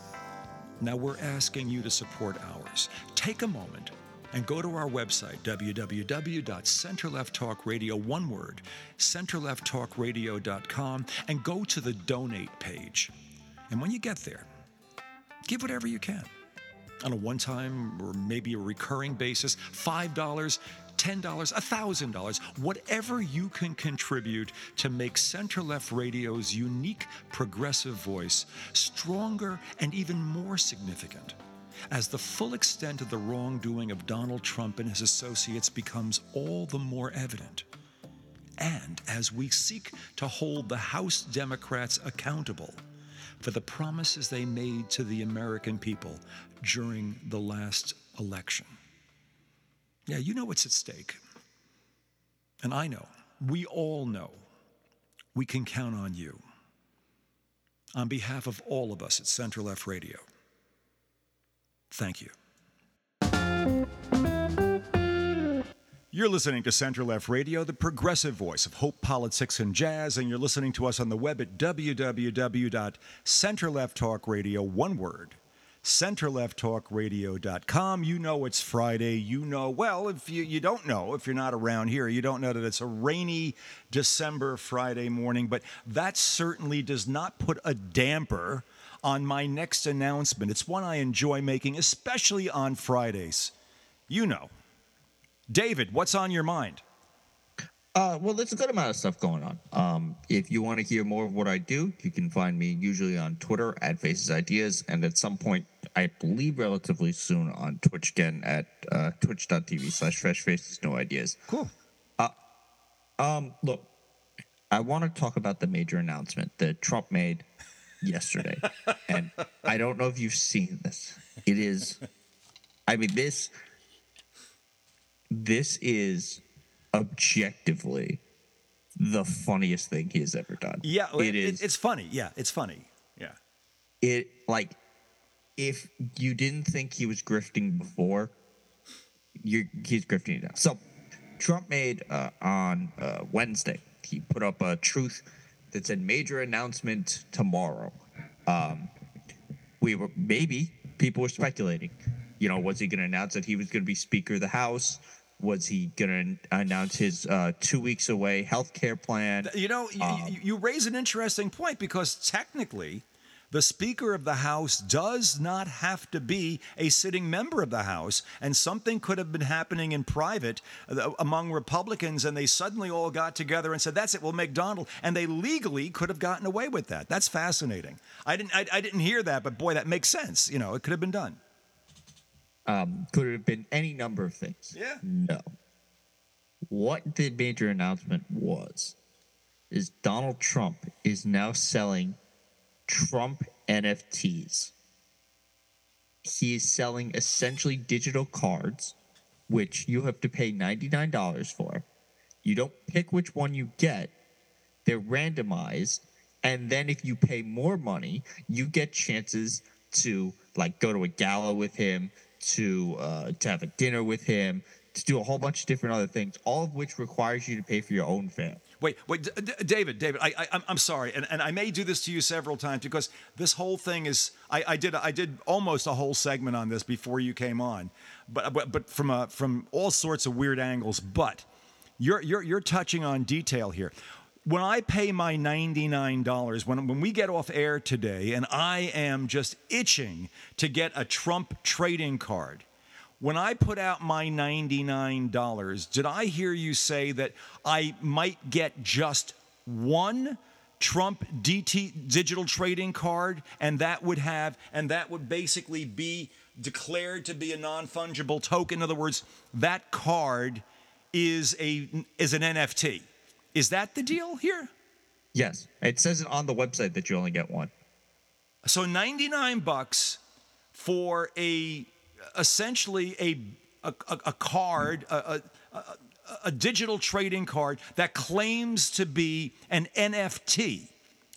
Now we're asking you to support ours. Take a moment and go to our website, www.centerlefttalkradio, one word, centerlefttalkradio.com, and go to the donate page. And when you get there, give whatever you can on a one time or maybe a recurring basis $5, $10, $1,000, whatever you can contribute to make Center Left Radio's unique progressive voice stronger and even more significant as the full extent of the wrongdoing of Donald Trump and his associates becomes all the more evident. And as we seek to hold the House Democrats accountable for the promises they made to the American people during the last election. Yeah, you know what's at stake. And I know, we all know, we can count on you. On behalf of all of us at Center Left Radio, thank you. You're listening to Center Left Radio, the progressive voice of hope, politics, and jazz, and you're listening to us on the web at www.centerlefttalkradio, one word, centerlefttalkradio.com. You know it's Friday. You know, well, if you, you don't know, if you're not around here, you don't know that it's a rainy December Friday morning, but that certainly does not put a damper on my next announcement. It's one I enjoy making, especially on Fridays. You know. David, what's on your mind? Uh, well, there's a good amount of stuff going on. Um, if you want to hear more of what I do, you can find me usually on Twitter at Faces Ideas, and at some point, I believe relatively soon on Twitch again at uh, twitch.tv slash fresh faces no ideas. Cool. Uh, um, look, I want to talk about the major announcement that Trump made yesterday, and I don't know if you've seen this. It is, I mean, this this is objectively the funniest thing he has ever done. Yeah, it is. It's funny. Yeah, it's funny. Yeah. It like if you didn't think he was grifting before, you he's grifting now. So Trump made uh, on uh, Wednesday. He put up a truth that said major announcement tomorrow. Um, we were maybe people were speculating. You know, was he going to announce that he was going to be Speaker of the House? Was he going to announce his uh, two weeks away health care plan? You know, Um, you, you raise an interesting point because technically, the Speaker of the House does not have to be a sitting member of the House, and something could have been happening in private uh, among Republicans, and they suddenly all got together and said, "That's it, we'll make Donald," and they legally could have gotten away with that. That's fascinating. I didn't, I, I didn't hear that, but boy, that makes sense. You know, it could have been done. Um, could have been any number of things. Yeah. No. What the major announcement was is Donald Trump is now selling Trump NFTs. He is selling essentially digital cards, which you have to pay $99 for. You don't pick which one you get, they're randomized. And then if you pay more money, you get chances to like go to a gala with him, to uh, to have a dinner with him, to do a whole bunch of different other things, all of which requires you to pay for your own fare. Wait, wait, D- D- David, David, I, I, I'm- sorry, and, and I may do this to you several times because this whole thing is, I, I did, I did almost a whole segment on this before you came on, but, but, but from, a, from all sorts of weird angles. But you're, you're, you're touching on detail here. When I pay my $99, when, when we get off air today, and I am just itching to get a Trump trading card, when I put out my $99, did I hear you say that I might get just one Trump DT digital trading card and that would have and that would basically be declared to be a non-fungible token? In other words that card is a is an NFT is that the deal here Yes, it says it on the website that you only get one. so 99 bucks for a essentially a a, a, card a, a, a, digital trading card that claims to be an NFT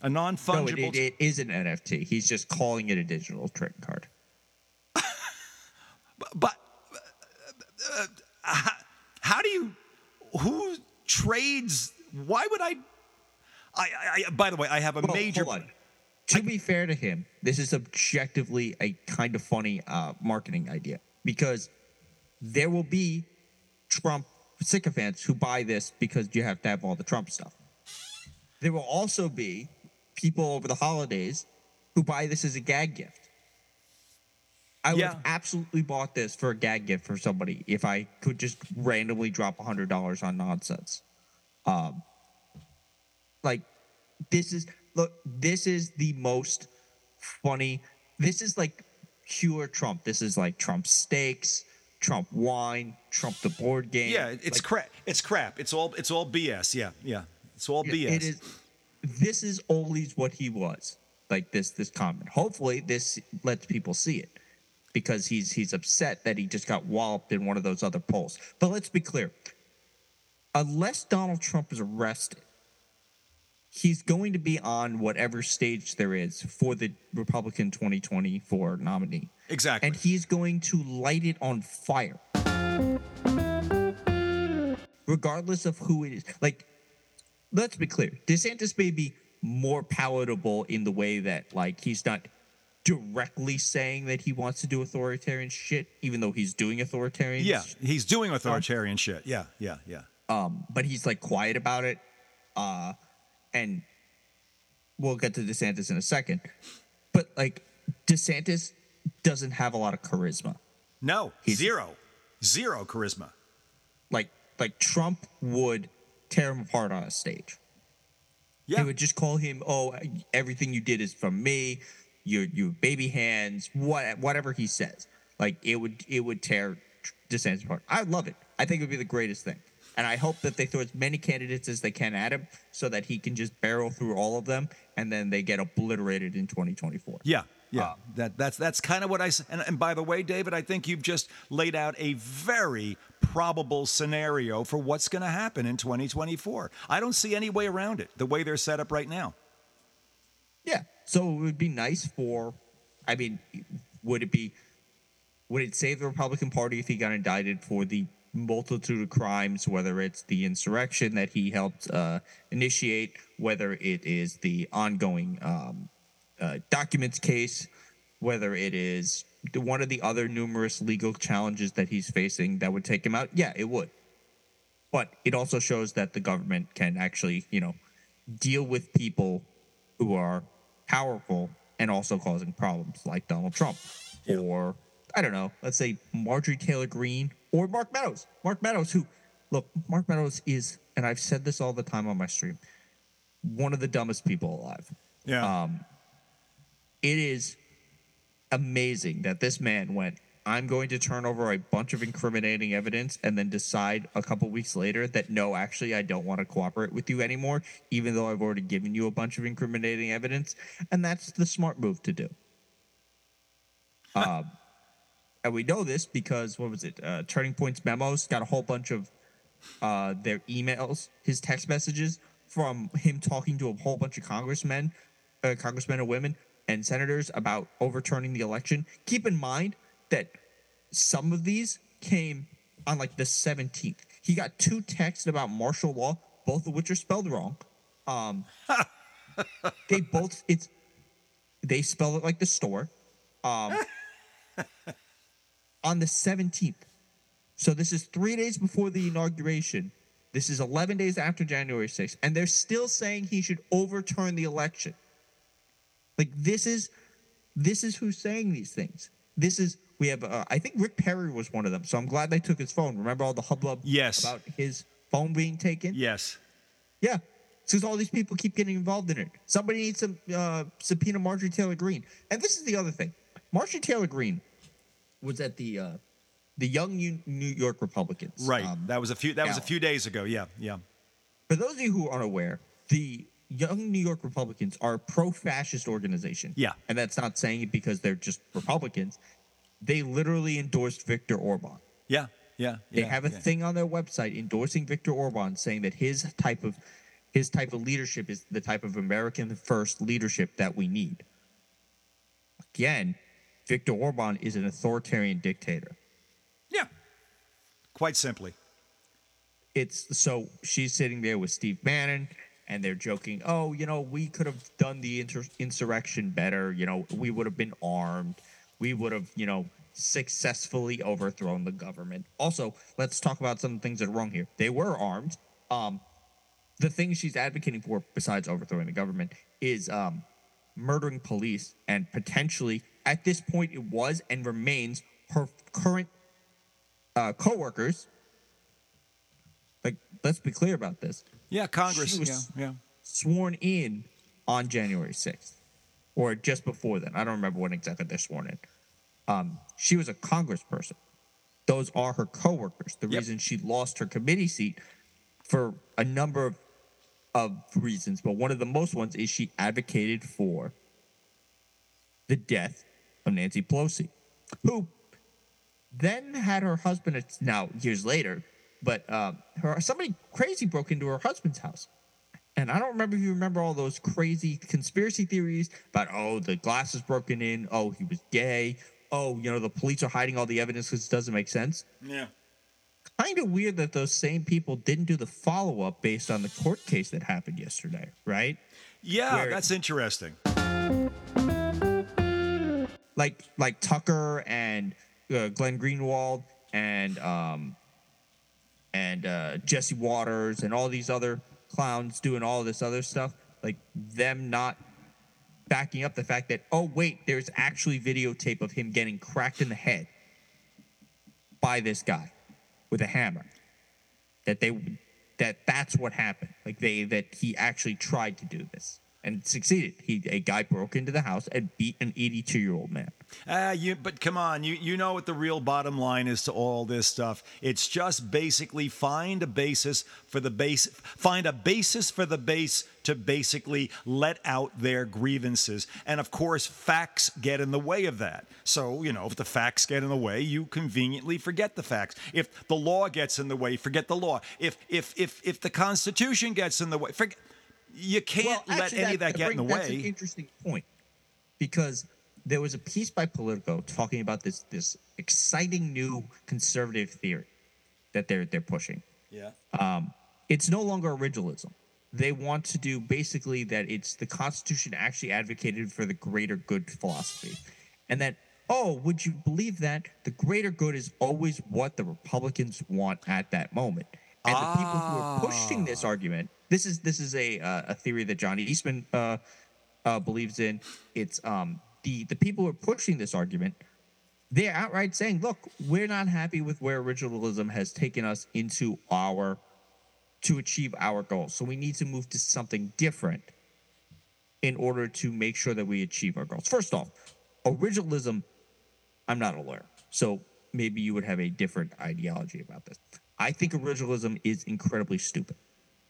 a non-fungible it, it, it is an NFT. He's just calling it a digital trading card. but uh, how, how do you who trades why would i i, I by the way i have a Well, major. To be fair to him, this is objectively a kind of funny uh, marketing idea because there will be Trump sycophants who buy this because you have to have all the Trump stuff. There will also be people over the holidays who buy this as a gag gift. I would have absolutely bought this for a gag gift for somebody if I could just randomly drop hundred dollars on nonsense. Um, like this is look, this is the most funny. This is like pure Trump. This is like Trump steaks, Trump wine, Trump the board game. yeah it's Like, crap it's crap it's all it's all bs yeah yeah it's all bs It is. This is always what he was. Like this, this comment. Hopefully, this lets people see it because he's he's upset that he just got walloped in one of those other polls. But let's be clear: unless Donald Trump is arrested, he's going to be on whatever stage there is for the Republican 2024 nominee, exactly and he's going to light it on fire. regardless of who it is. Like, let's be clear, DeSantis may be more palatable in the way that, like, he's not directly saying that he wants to do authoritarian shit, even though he's doing authoritarian. yeah sh- he's doing um, authoritarian shit yeah yeah yeah um, but he's like quiet about it. Uh, and we'll get to DeSantis in a second. But like, DeSantis doesn't have a lot of charisma. no He's- zero zero charisma Like, like Trump would tear him apart on a stage. yeah They would just call him, "Oh, everything you did is from me. You you baby hands. What whatever he says, like it would it would tear DeSantis apart. I love it. I think it would be the greatest thing, and I hope that they throw as many candidates as they can at him, so that he can just barrel through all of them, and then they get obliterated in 2024. Yeah, yeah. Uh, that that's that's kind of what I and, and by the way, David, I think you've just laid out a very probable scenario for what's going to happen in 2024. I don't see any way around it. The way they're set up right now. Yeah. So it would be nice for, I mean, would it be, would it save the Republican Party if he got indicted for the multitude of crimes, whether it's the insurrection that he helped uh, initiate, whether it is the ongoing um, uh, documents case, whether it is one of the other numerous legal challenges that he's facing that would take him out? Yeah, it would. But it also shows that the government can actually, you know, deal with people who are powerful and also causing problems, like Donald Trump, or I don't know, let's say Marjorie Taylor Greene or Mark Meadows. Mark Meadows, who, look, Mark Meadows is, and I've said this all the time on my stream, one of the dumbest people alive. Yeah. Um, it is amazing that this man went, I'm going to turn over a bunch of incriminating evidence and then decide a couple weeks later that no, actually, I don't want to cooperate with you anymore, even though I've already given you a bunch of incriminating evidence. And that's the smart move to do. Um, and we know this because, what was it? Uh, Talking Points Memo's got a whole bunch of uh, their emails, his text messages from him talking to a whole bunch of congressmen, uh, congressmen and women, and senators about overturning the election. Keep in mind that some of these came on like the 17th. He got two texts about martial law, both of which are spelled wrong. Um, they both it's they spell it like the store. Um, on the 17th. So this is three days before the inauguration. This is 11 days after January 6th, and they're still saying he should overturn the election. Like this is this is who's saying these things. This is we have uh, I think Rick Perry was one of them. So I'm glad they took his phone. Remember all the hubbub Yes. about his phone being taken? Yes. Yeah. Because all these people keep getting involved in it. Somebody needs to uh, subpoena Marjorie Taylor Greene. And this is the other thing. Marjorie Taylor Greene was at the uh, the Young U- New York Republicans. Right. Um, that was a few. That was a few days ago. Yeah. Yeah. for those of you who aren't aware, the Young New York Republicans are a pro-fascist organization. Yeah. And that's not saying it because they're just Republicans. They literally endorsed Viktor Orban. Yeah. Yeah. They have a yeah. thing on their website endorsing Viktor Orban, saying that his type of his type of leadership is the type of American first leadership that we need. Again, Viktor Orban is an authoritarian dictator. Yeah. Quite simply. It's so she's sitting there with Steve Bannon, and they're joking, "Oh, you know, we could have done the inter- insurrection better. You know, we would have been armed. We would have, you know." Successfully overthrown the government. Also, let's talk about some things that are wrong here. They were armed. Um, the thing she's advocating for, besides overthrowing the government, is um, murdering police and potentially, at this point, it was and remains her current uh, co-workers. Like, let's be clear about this. Yeah. Congress. Yeah. Yeah. Sworn in on January sixth, or just before then. I don't remember when exactly they're sworn in. Um, she was a congressperson. Those are her co-workers. The Yep. reason she lost her committee seat for a number of of reasons, but one of the most ones is she advocated for the death of Nancy Pelosi, who then had her husband. Now years later, but um, her somebody crazy broke into her husband's house, and I don't remember if you remember all those crazy conspiracy theories about oh the glass is broken in, oh he was gay, oh you know the police are hiding all the evidence because it doesn't make sense Yeah. Kind of weird that those same people didn't do the follow up based on the court case that happened yesterday, right? Yeah. Where- That's interesting. Like like Tucker and uh, Glenn Greenwald and um and uh, Jesse Watters and all these other clowns doing all this other stuff, like them not backing up the fact that oh wait, there's actually videotape of him getting cracked in the head by this guy with a hammer. That they that that's what happened. Like they that he actually tried to do this and succeeded. He a guy broke into the house and beat an 82 year old man. Ah, you. But come on, you you know what the real bottom line is to all this stuff. It's just basically find a basis for the base, find a basis for the base to basically let out their grievances, and of course, facts get in the way of that. So you know, if the facts get in the way, you conveniently forget the facts. If the law gets in the way, forget the law. If if if if the Constitution gets in the way, forget. You can't let actually, any of that get in the bring- That's an way. interesting point because there was a piece by Politico talking about this this exciting new conservative theory that they're they're pushing. Yeah. Um, it's no longer originalism. They want to do basically that it's the Constitution actually advocated for the greater good philosophy. And that, oh, would you believe that the greater good is always what the Republicans want at that moment? And the people who are pushing this argument, this is this is a uh, a theory that John Eastman uh, uh, believes in. It's um, the the people who are pushing this argument they're outright saying, look, we're not happy with where originalism has taken us into our to achieve our goals. So we need to move to something different in order to make sure that we achieve our goals. First off, originalism, I'm not a lawyer. So maybe you would have a different ideology about this. I think originalism is incredibly stupid.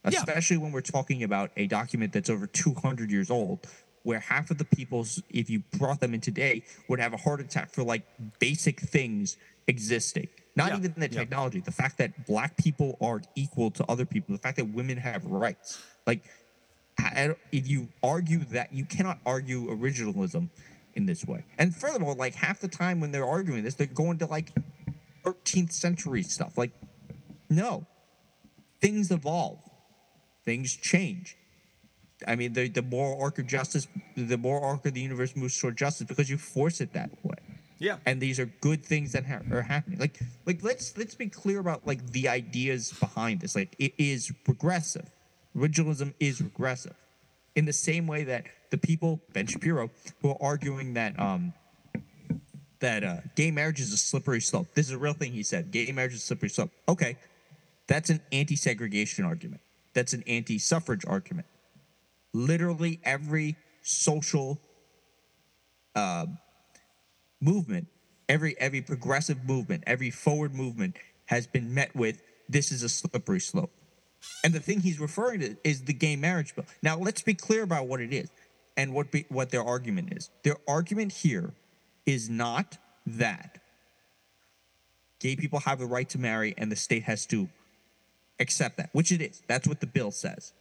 Yeah. Especially when we're talking about a document that's over 200 years old, where half of the people, if you brought them in today, would have a heart attack for like basic things existing. Not Yeah, even the yeah. technology, the fact that black people aren't equal to other people, the fact that women have rights. Like, if you argue that, you cannot argue originalism in this way. And furthermore, like half the time when they're arguing this, they're going to like 13th century stuff. Like, no, things evolve, things change. I mean, the, the more arc of justice, the more arc of the universe moves toward justice because you force it that way. Yeah. and these are good things that ha- are happening. Like, like let's let's be clear about like the ideas behind this. Like, it is regressive. Originalism is regressive, in the same way that the people Ben Shapiro who are arguing that um that uh, gay marriage is a slippery slope. This is a real thing he said. Gay marriage is a slippery slope. Okay, that's an anti-segregation argument. That's an anti-suffrage argument. Literally every social uh, movement, every every progressive movement, every forward movement has been met with this is a slippery slope. And the thing he's referring to is the gay marriage bill. Now let's be clear about what it is and what be, what their argument is. Their argument here is not that gay people have the right to marry and the state has to accept that, which it is. That's what the bill says.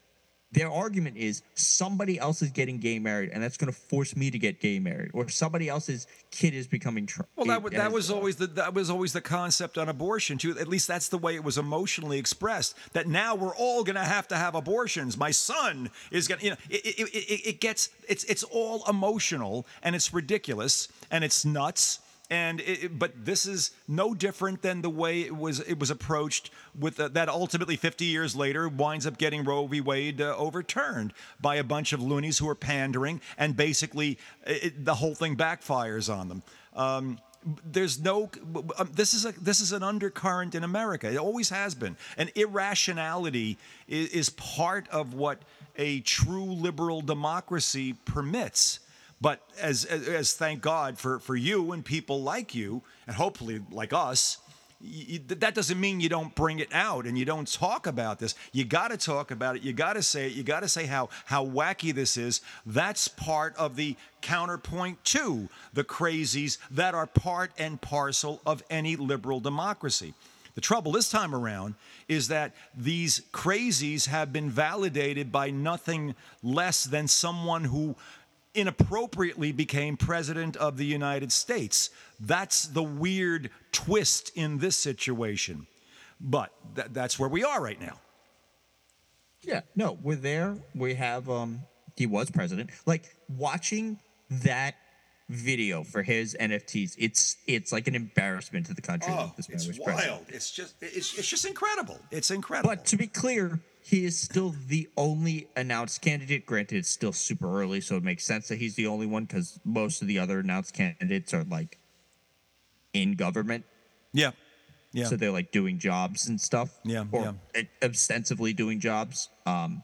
Their argument is somebody else is getting gay married, and that's going to force me to get gay married, or somebody else's kid is becoming. Tra- Well, that, wa- that was always the that was always the concept on abortion too. At least that's the way it was emotionally expressed. That now we're all going to have to have abortions. My son is going to, you know, it, it, it, it gets it's it's all emotional and it's ridiculous and it's nuts. And it, but this is no different than the way it was it was approached with uh, that ultimately 50 years later winds up getting Roe v. Wade uh, overturned by a bunch of loonies who are pandering and basically it, the whole thing backfires on them. Um, there's no um, this is a this is an undercurrent in America. It always has been. And irrationality is, is part of what a true liberal democracy permits. But as, as, as thank God for, for you and people like you, and hopefully like us, y y- that doesn't mean you don't bring it out and you don't talk about this. You got to talk about it. You got to say it. You got to say how how wacky this is. That's part of the counterpoint to the crazies that are part and parcel of any liberal democracy. The trouble this time around is that these crazies have been validated by nothing less than someone who inappropriately became president of the United States. That's the weird twist in this situation. But th- that's where we are right now. Yeah, no, we're there. We have um he was president. Like watching that video for his NFTs, it's it's like an embarrassment to the country. that this man Oh, it's was president. wild. It's just it's, it's just incredible. It's incredible. But to be clear, he is still the only announced candidate. Granted, it's still super early, so it makes sense that he's the only one because most of the other announced candidates are like in government. yeah. Yeah. So they're like doing jobs and stuff. Yeah, Or ostensibly doing jobs. Um,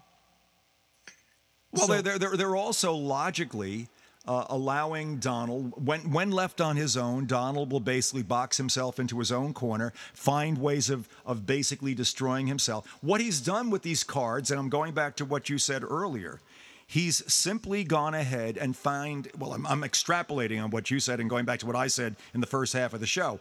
Well, So- they're, they're, they're, they're also logically uh, allowing Donald, when, when left on his own, Donald will basically box himself into his own corner, find ways of, of basically destroying himself. What he's done with these cards, and I'm going back to what you said earlier, he's simply gone ahead and find, well, I'm, I'm extrapolating on what you said and going back to what I said in the first half of the show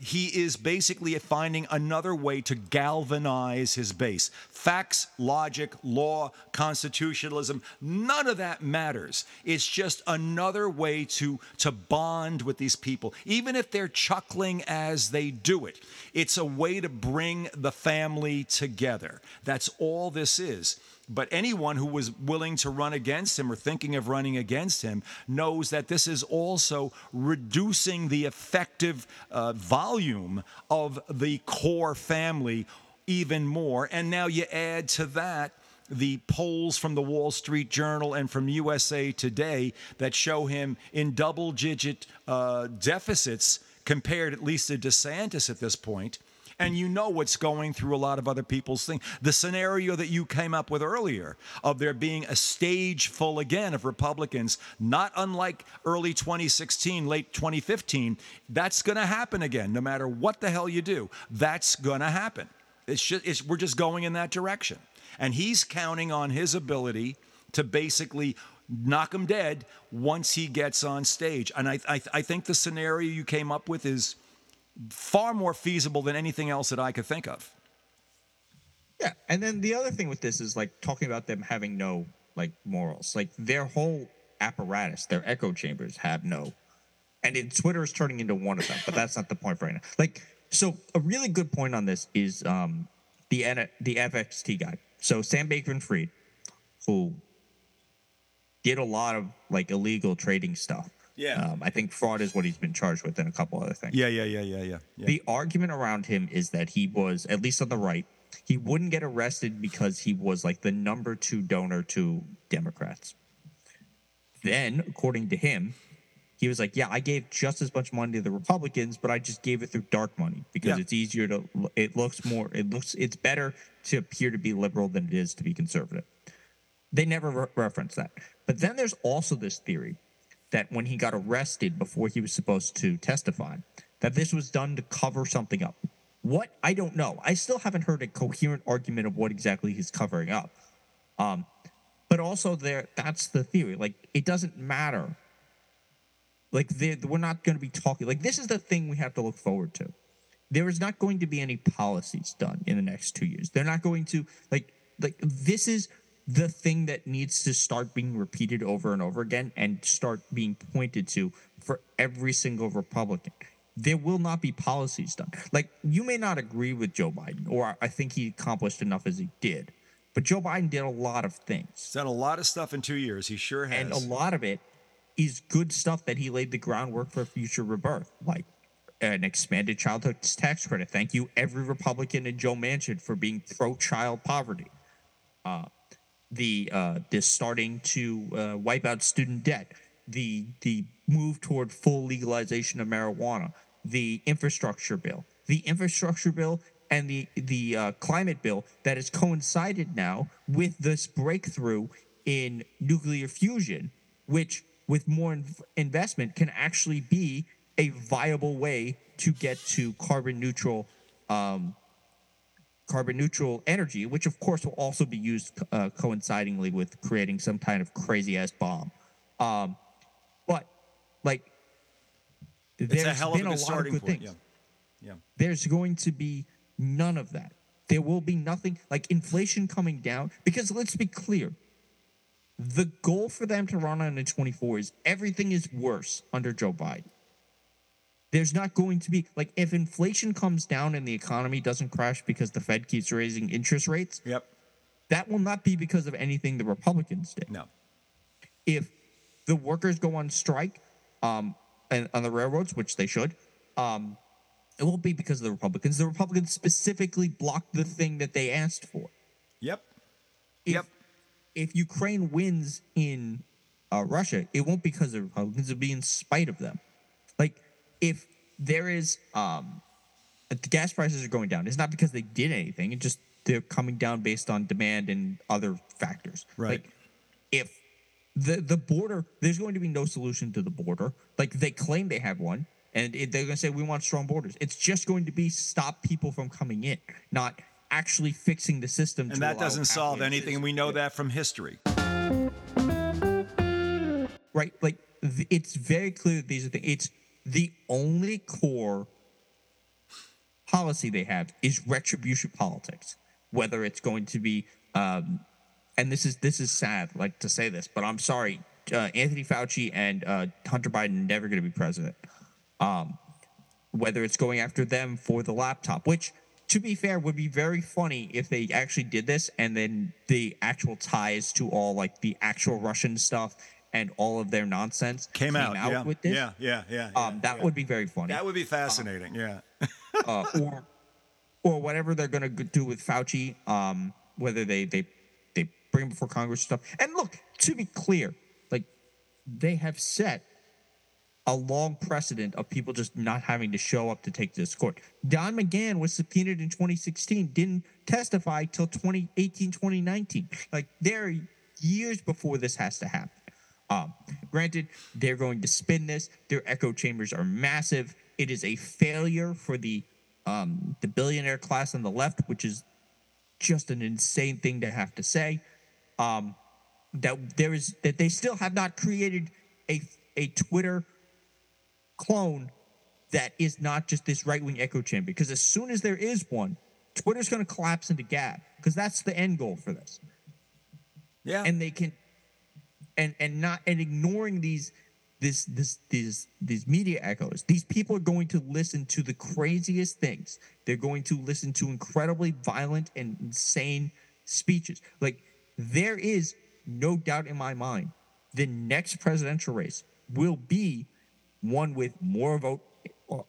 he is basically finding another way to galvanize his base. Facts, logic, law, constitutionalism, none of that matters. It's just another way to, to bond with these people, even if they're chuckling as they do it. It's a way to bring the family together. That's all this is. But anyone who was willing to run against him or thinking of running against him knows that this is also reducing the effective uh, volume of the core family even more. And now you add to that the polls from the Wall Street Journal and from USA Today that show him in double digit uh, deficits compared at least to DeSantis at this point and you know what's going through a lot of other people's things. The scenario that you came up with earlier of there being a stage full again of Republicans, not unlike early 2016, late 2015, that's going to happen again, no matter what the hell you do. That's going to happen. It's just, it's, we're just going in that direction. And he's counting on his ability to basically knock him dead once he gets on stage. And I, I, I think the scenario you came up with is far more feasible than anything else that I could think of. Yeah, and then the other thing with this is like talking about them having no like morals. Like their whole apparatus, their echo chambers have no. And in Twitter is turning into one of them, but that's not the point right now. Like, so a really good point on this is um the N- the FTX guy. So Sam Bankman-Fried, who did a lot of like illegal trading stuff, Yeah. Um, I think fraud is what he's been charged with and a couple other things. Yeah, yeah, yeah, yeah, yeah. yeah. The argument around him is that he was, at least on the right, he wouldn't get arrested because he was like the number two donor to Democrats. Then, according to him, he was like, "Yeah, I gave just as much money to the Republicans, but I just gave it through dark money because Yeah. it's easier to. It looks more. It looks. It's better to appear to be liberal than it is to be conservative." They never re- reference that. But then there's also this theory that when he got arrested before he was supposed to testify, that this was done to cover something up. What I don't know. I still haven't heard a coherent argument of what exactly he's covering up. Um, but also there, that's the theory. Like it doesn't matter. Like we're not going to be talking. Like this is the thing we have to look forward to. There is not going to be any policies done in the next two years. They're not going to like like this is the thing that needs to start being repeated over and over again and start being pointed to for every single Republican. There will not be policies done. Like you may not agree with Joe Biden, or I think he accomplished enough as he did, but Joe Biden did a lot of things. He's done a lot of stuff in two years. He sure has. And a lot of it is good stuff that he laid the groundwork for future rebirth, like an expanded childhood tax credit. Thank you, every Republican in Joe Manchin, for being pro-child poverty. Uh, the uh, the starting to uh, wipe out student debt, the the move toward full legalization of marijuana, the infrastructure bill, the infrastructure bill, and the the uh, climate bill that has coincided now with this breakthrough in nuclear fusion, which with more inv- investment can actually be a viable way to get to carbon neutral um, carbon neutral energy, which of course will also be used uh, coincidingly with creating some kind of crazy ass bomb. Um, but like, there's a hell of been a a, lot of good point. things. Yeah. Yeah. There's going to be none of that. There will be nothing like inflation coming down because let's be clear. The goal for them to run on in 24 is everything is worse under Joe Biden. There's not going to be like if inflation comes down and the economy doesn't crash because the Fed keeps raising interest rates, Yep. that will not be because of anything the Republicans did. No. If the workers go on strike um, and on the railroads, which they should, um, it won't be because of the Republicans. The Republicans specifically blocked the thing that they asked for. Yep. If, Yep. If Ukraine wins in uh, Russia, it won't be because of the Republicans. It'll be in spite of them. If there is um, the gas prices are going down, it's not because they did anything. It's just they're coming down based on demand and other factors. Right. Like if the the border, there's going to be no solution to the border. Like they claim they have one, and it, they're going to say we want strong borders. It's just going to be stop people from coming in, not actually fixing the system. And that doesn't solve anything, and we know citizens- that from history. right? Like it's very clear that these are the it's the only core policy they have is retribution politics. Whether it's going to be, um, and this is this is sad, like to say this, but I'm sorry, uh, Anthony Fauci and uh, Hunter Biden never going to be president. Um, whether it's going after them for the laptop, which to be fair would be very funny if they actually did this and then the actual ties to all like the actual Russian stuff and all of their nonsense Came, out. yeah. with this. yeah. Yeah. Yeah. Um, that yeah. would be very funny. That would be fascinating. yeah. uh, or or whatever they're gonna do with Fauci. Um, whether they they they bring him before Congress and stuff. And look, to be clear, like they have set a long precedent of people just not having to show up to take this court. Don McGahn was subpoenaed in 2016, didn't testify till 2018, 2019. Like they're years before this has to happen. Um, granted, they're going to spin this. Their echo chambers are massive. It is a failure for the um, the billionaire class on the left, which is just an insane thing to have to say. Um, that there is that they still have not created a a Twitter clone that is not just this right wing echo chamber. Because as soon as there is one, Twitter's going to collapse into Gab because that's the end goal for this Yeah. and they can and and not and ignoring these this this these these media echoes these people are going to listen to the craziest things they're going to listen to incredibly violent and insane speeches like there is no doubt in my mind the next presidential race will be one with more overt,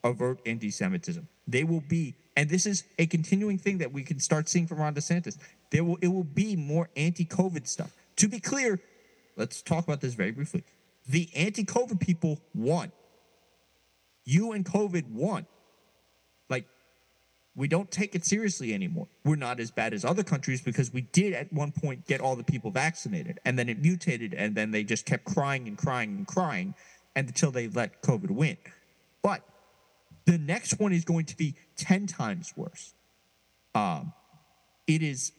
overt anti-Semitism. They will be, and this is a continuing thing that we can start seeing from Ron DeSantis. There will it will be more anti-COVID stuff. To be clear, let's talk about this very briefly. The anti-COVID people won. You and COVID won. Like we don't take it seriously anymore. We're not as bad as other countries because we did at one point get all the people vaccinated and then it mutated and then they just kept crying and crying and crying until they let COVID win. But the next one is going to be 10 times worse. Um, it is,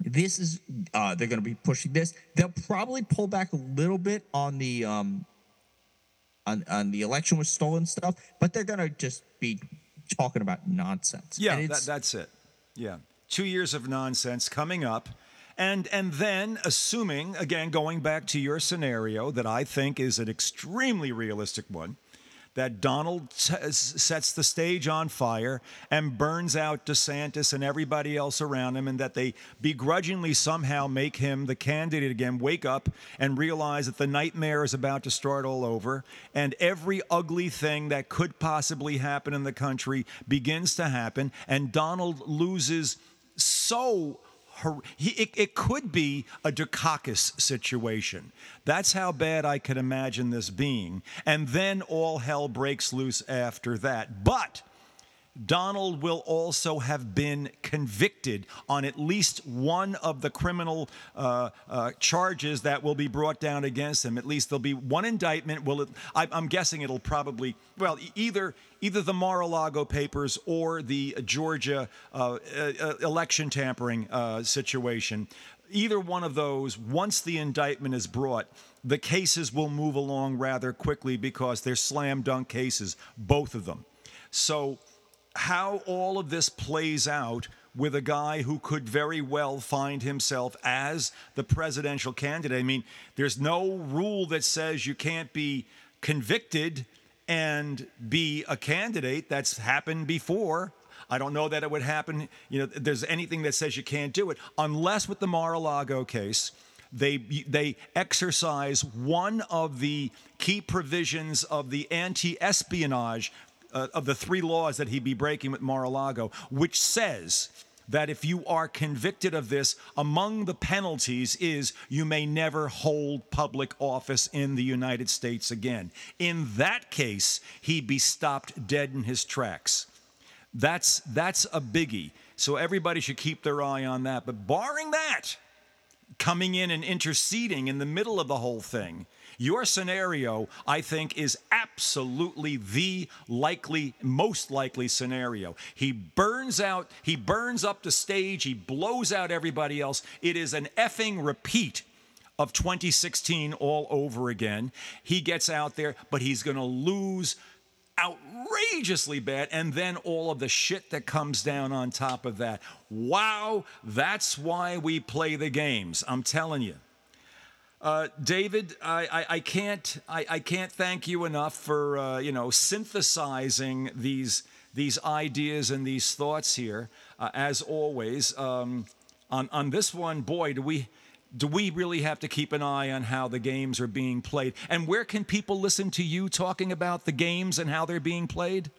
this is, uh, they're going to be pushing this. They'll probably pull back a little bit on the, um, on, on the election was stolen stuff, but they're going to just be talking about nonsense. Yeah, that, that's it. Yeah. Two years of nonsense coming up. And, and then, assuming, again, going back to your scenario that I think is an extremely realistic one, that Donald sets the stage on fire and burns out DeSantis and everybody else around him, and that they begrudgingly somehow make him the candidate again, wake up and realize that the nightmare is about to start all over, and every ugly thing that could possibly happen in the country begins to happen, and Donald loses so it, it, could be a Dukakis situation. That's how bad I could imagine this being. And then all hell breaks loose after that. But Donald will also have been convicted on at least one of the criminal uh, uh, charges that will be brought down against him. At least there'll be one indictment. Will it, I, am guessing it'll probably well either either the Mar-a-Lago papers or the Georgia uh, uh election tampering uh, situation. Either one of those, once the indictment is brought, the cases will move along rather quickly because they're slam dunk cases, both of them. So how all of this plays out with a guy who could very well find himself as the presidential candidate. I mean, there's no rule that says you can't be convicted and be a candidate. That's happened before. I don't know that it would happen. You know, there's anything that says you can't do it unless with the Mar-a-Lago case. They, they exercise one of the key provisions of the anti espionage uh, of the three laws that he'd be breaking with Mar-a-Lago, which says that if you are convicted of this, among the penalties is you may never hold public office in the United States again. In that case, he'd be stopped dead in his tracks. That's, that's a biggie. So everybody should keep their eye on that. But barring that, coming in and interceding in the middle of the whole thing, your scenario, I think, is absolutely the likely, most likely scenario. He burns out, he burns up the stage, he blows out everybody else. It is an effing repeat of 2016 all over again. He gets out there, but he's going to lose outrageously bad, and then all of the shit that comes down on top of that. Wow, that's why we play the games. I'm telling you. Uh, David, I, I, I can't I, I, can't thank you enough for uh, you know synthesizing these these ideas and these thoughts here. Uh, as always, um, on on this one, boy, do we do we really have to keep an eye on how the games are being played? And where can people listen to you talking about the games and how they're being played?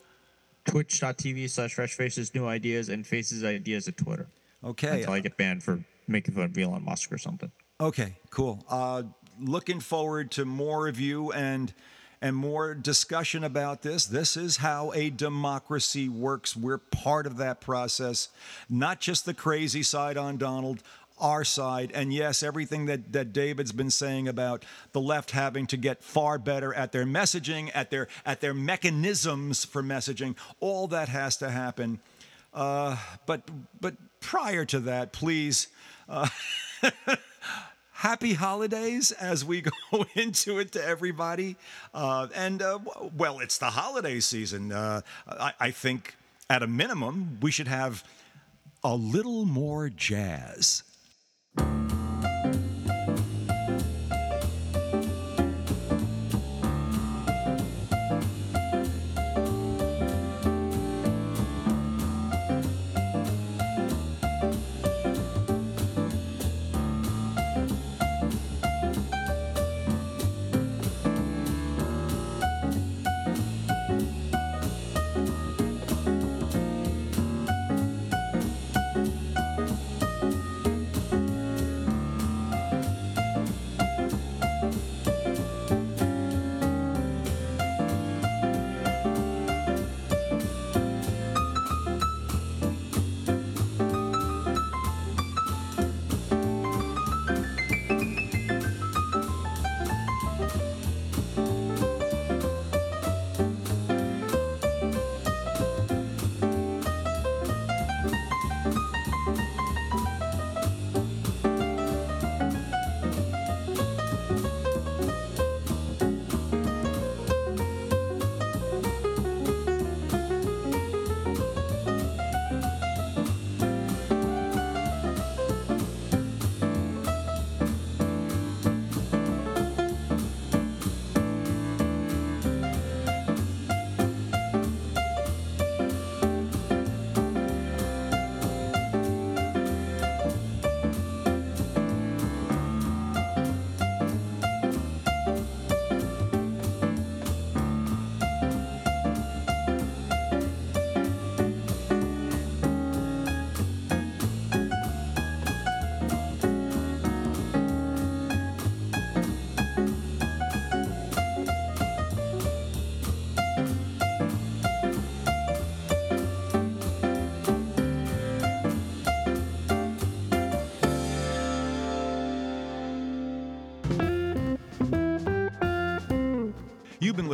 Twitch.tv slash Fresh Faces New Ideas and Faces Ideas at Twitter. Okay. Until I get banned for making fun of Elon Musk or something. Okay, cool. Uh, looking forward to more of you and and more discussion about this. This is how a democracy works. We're part of that process, not just the crazy side on Donald, our side. And yes, everything that, that David's been saying about the left having to get far better at their messaging, at their at their mechanisms for messaging, all that has to happen. Uh, but but prior to that, please. Uh, happy holidays as we go into it to everybody. Uh, and uh, well, it's the holiday season. Uh, I, I, think at a minimum, we should have a little more jazz.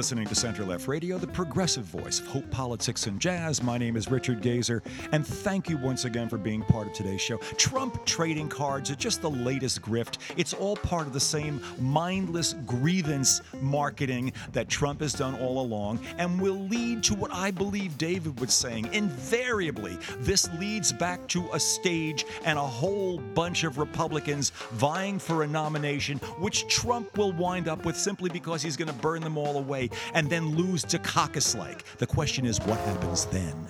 Listening to Center Left Radio, the progressive voice of hope, politics, and jazz. My name is Richard Gazer, and thank you once again for being part of today's show. Trump trading cards are just the latest grift. It's all part of the same mindless grievance marketing that Trump has done all along and will lead to what I believe David was saying. Invariably, this leads back to a stage and a whole bunch of Republicans vying for a nomination, which Trump will wind up with simply because he's going to burn them all away and then lose Dukakis like. The question is, what happens then?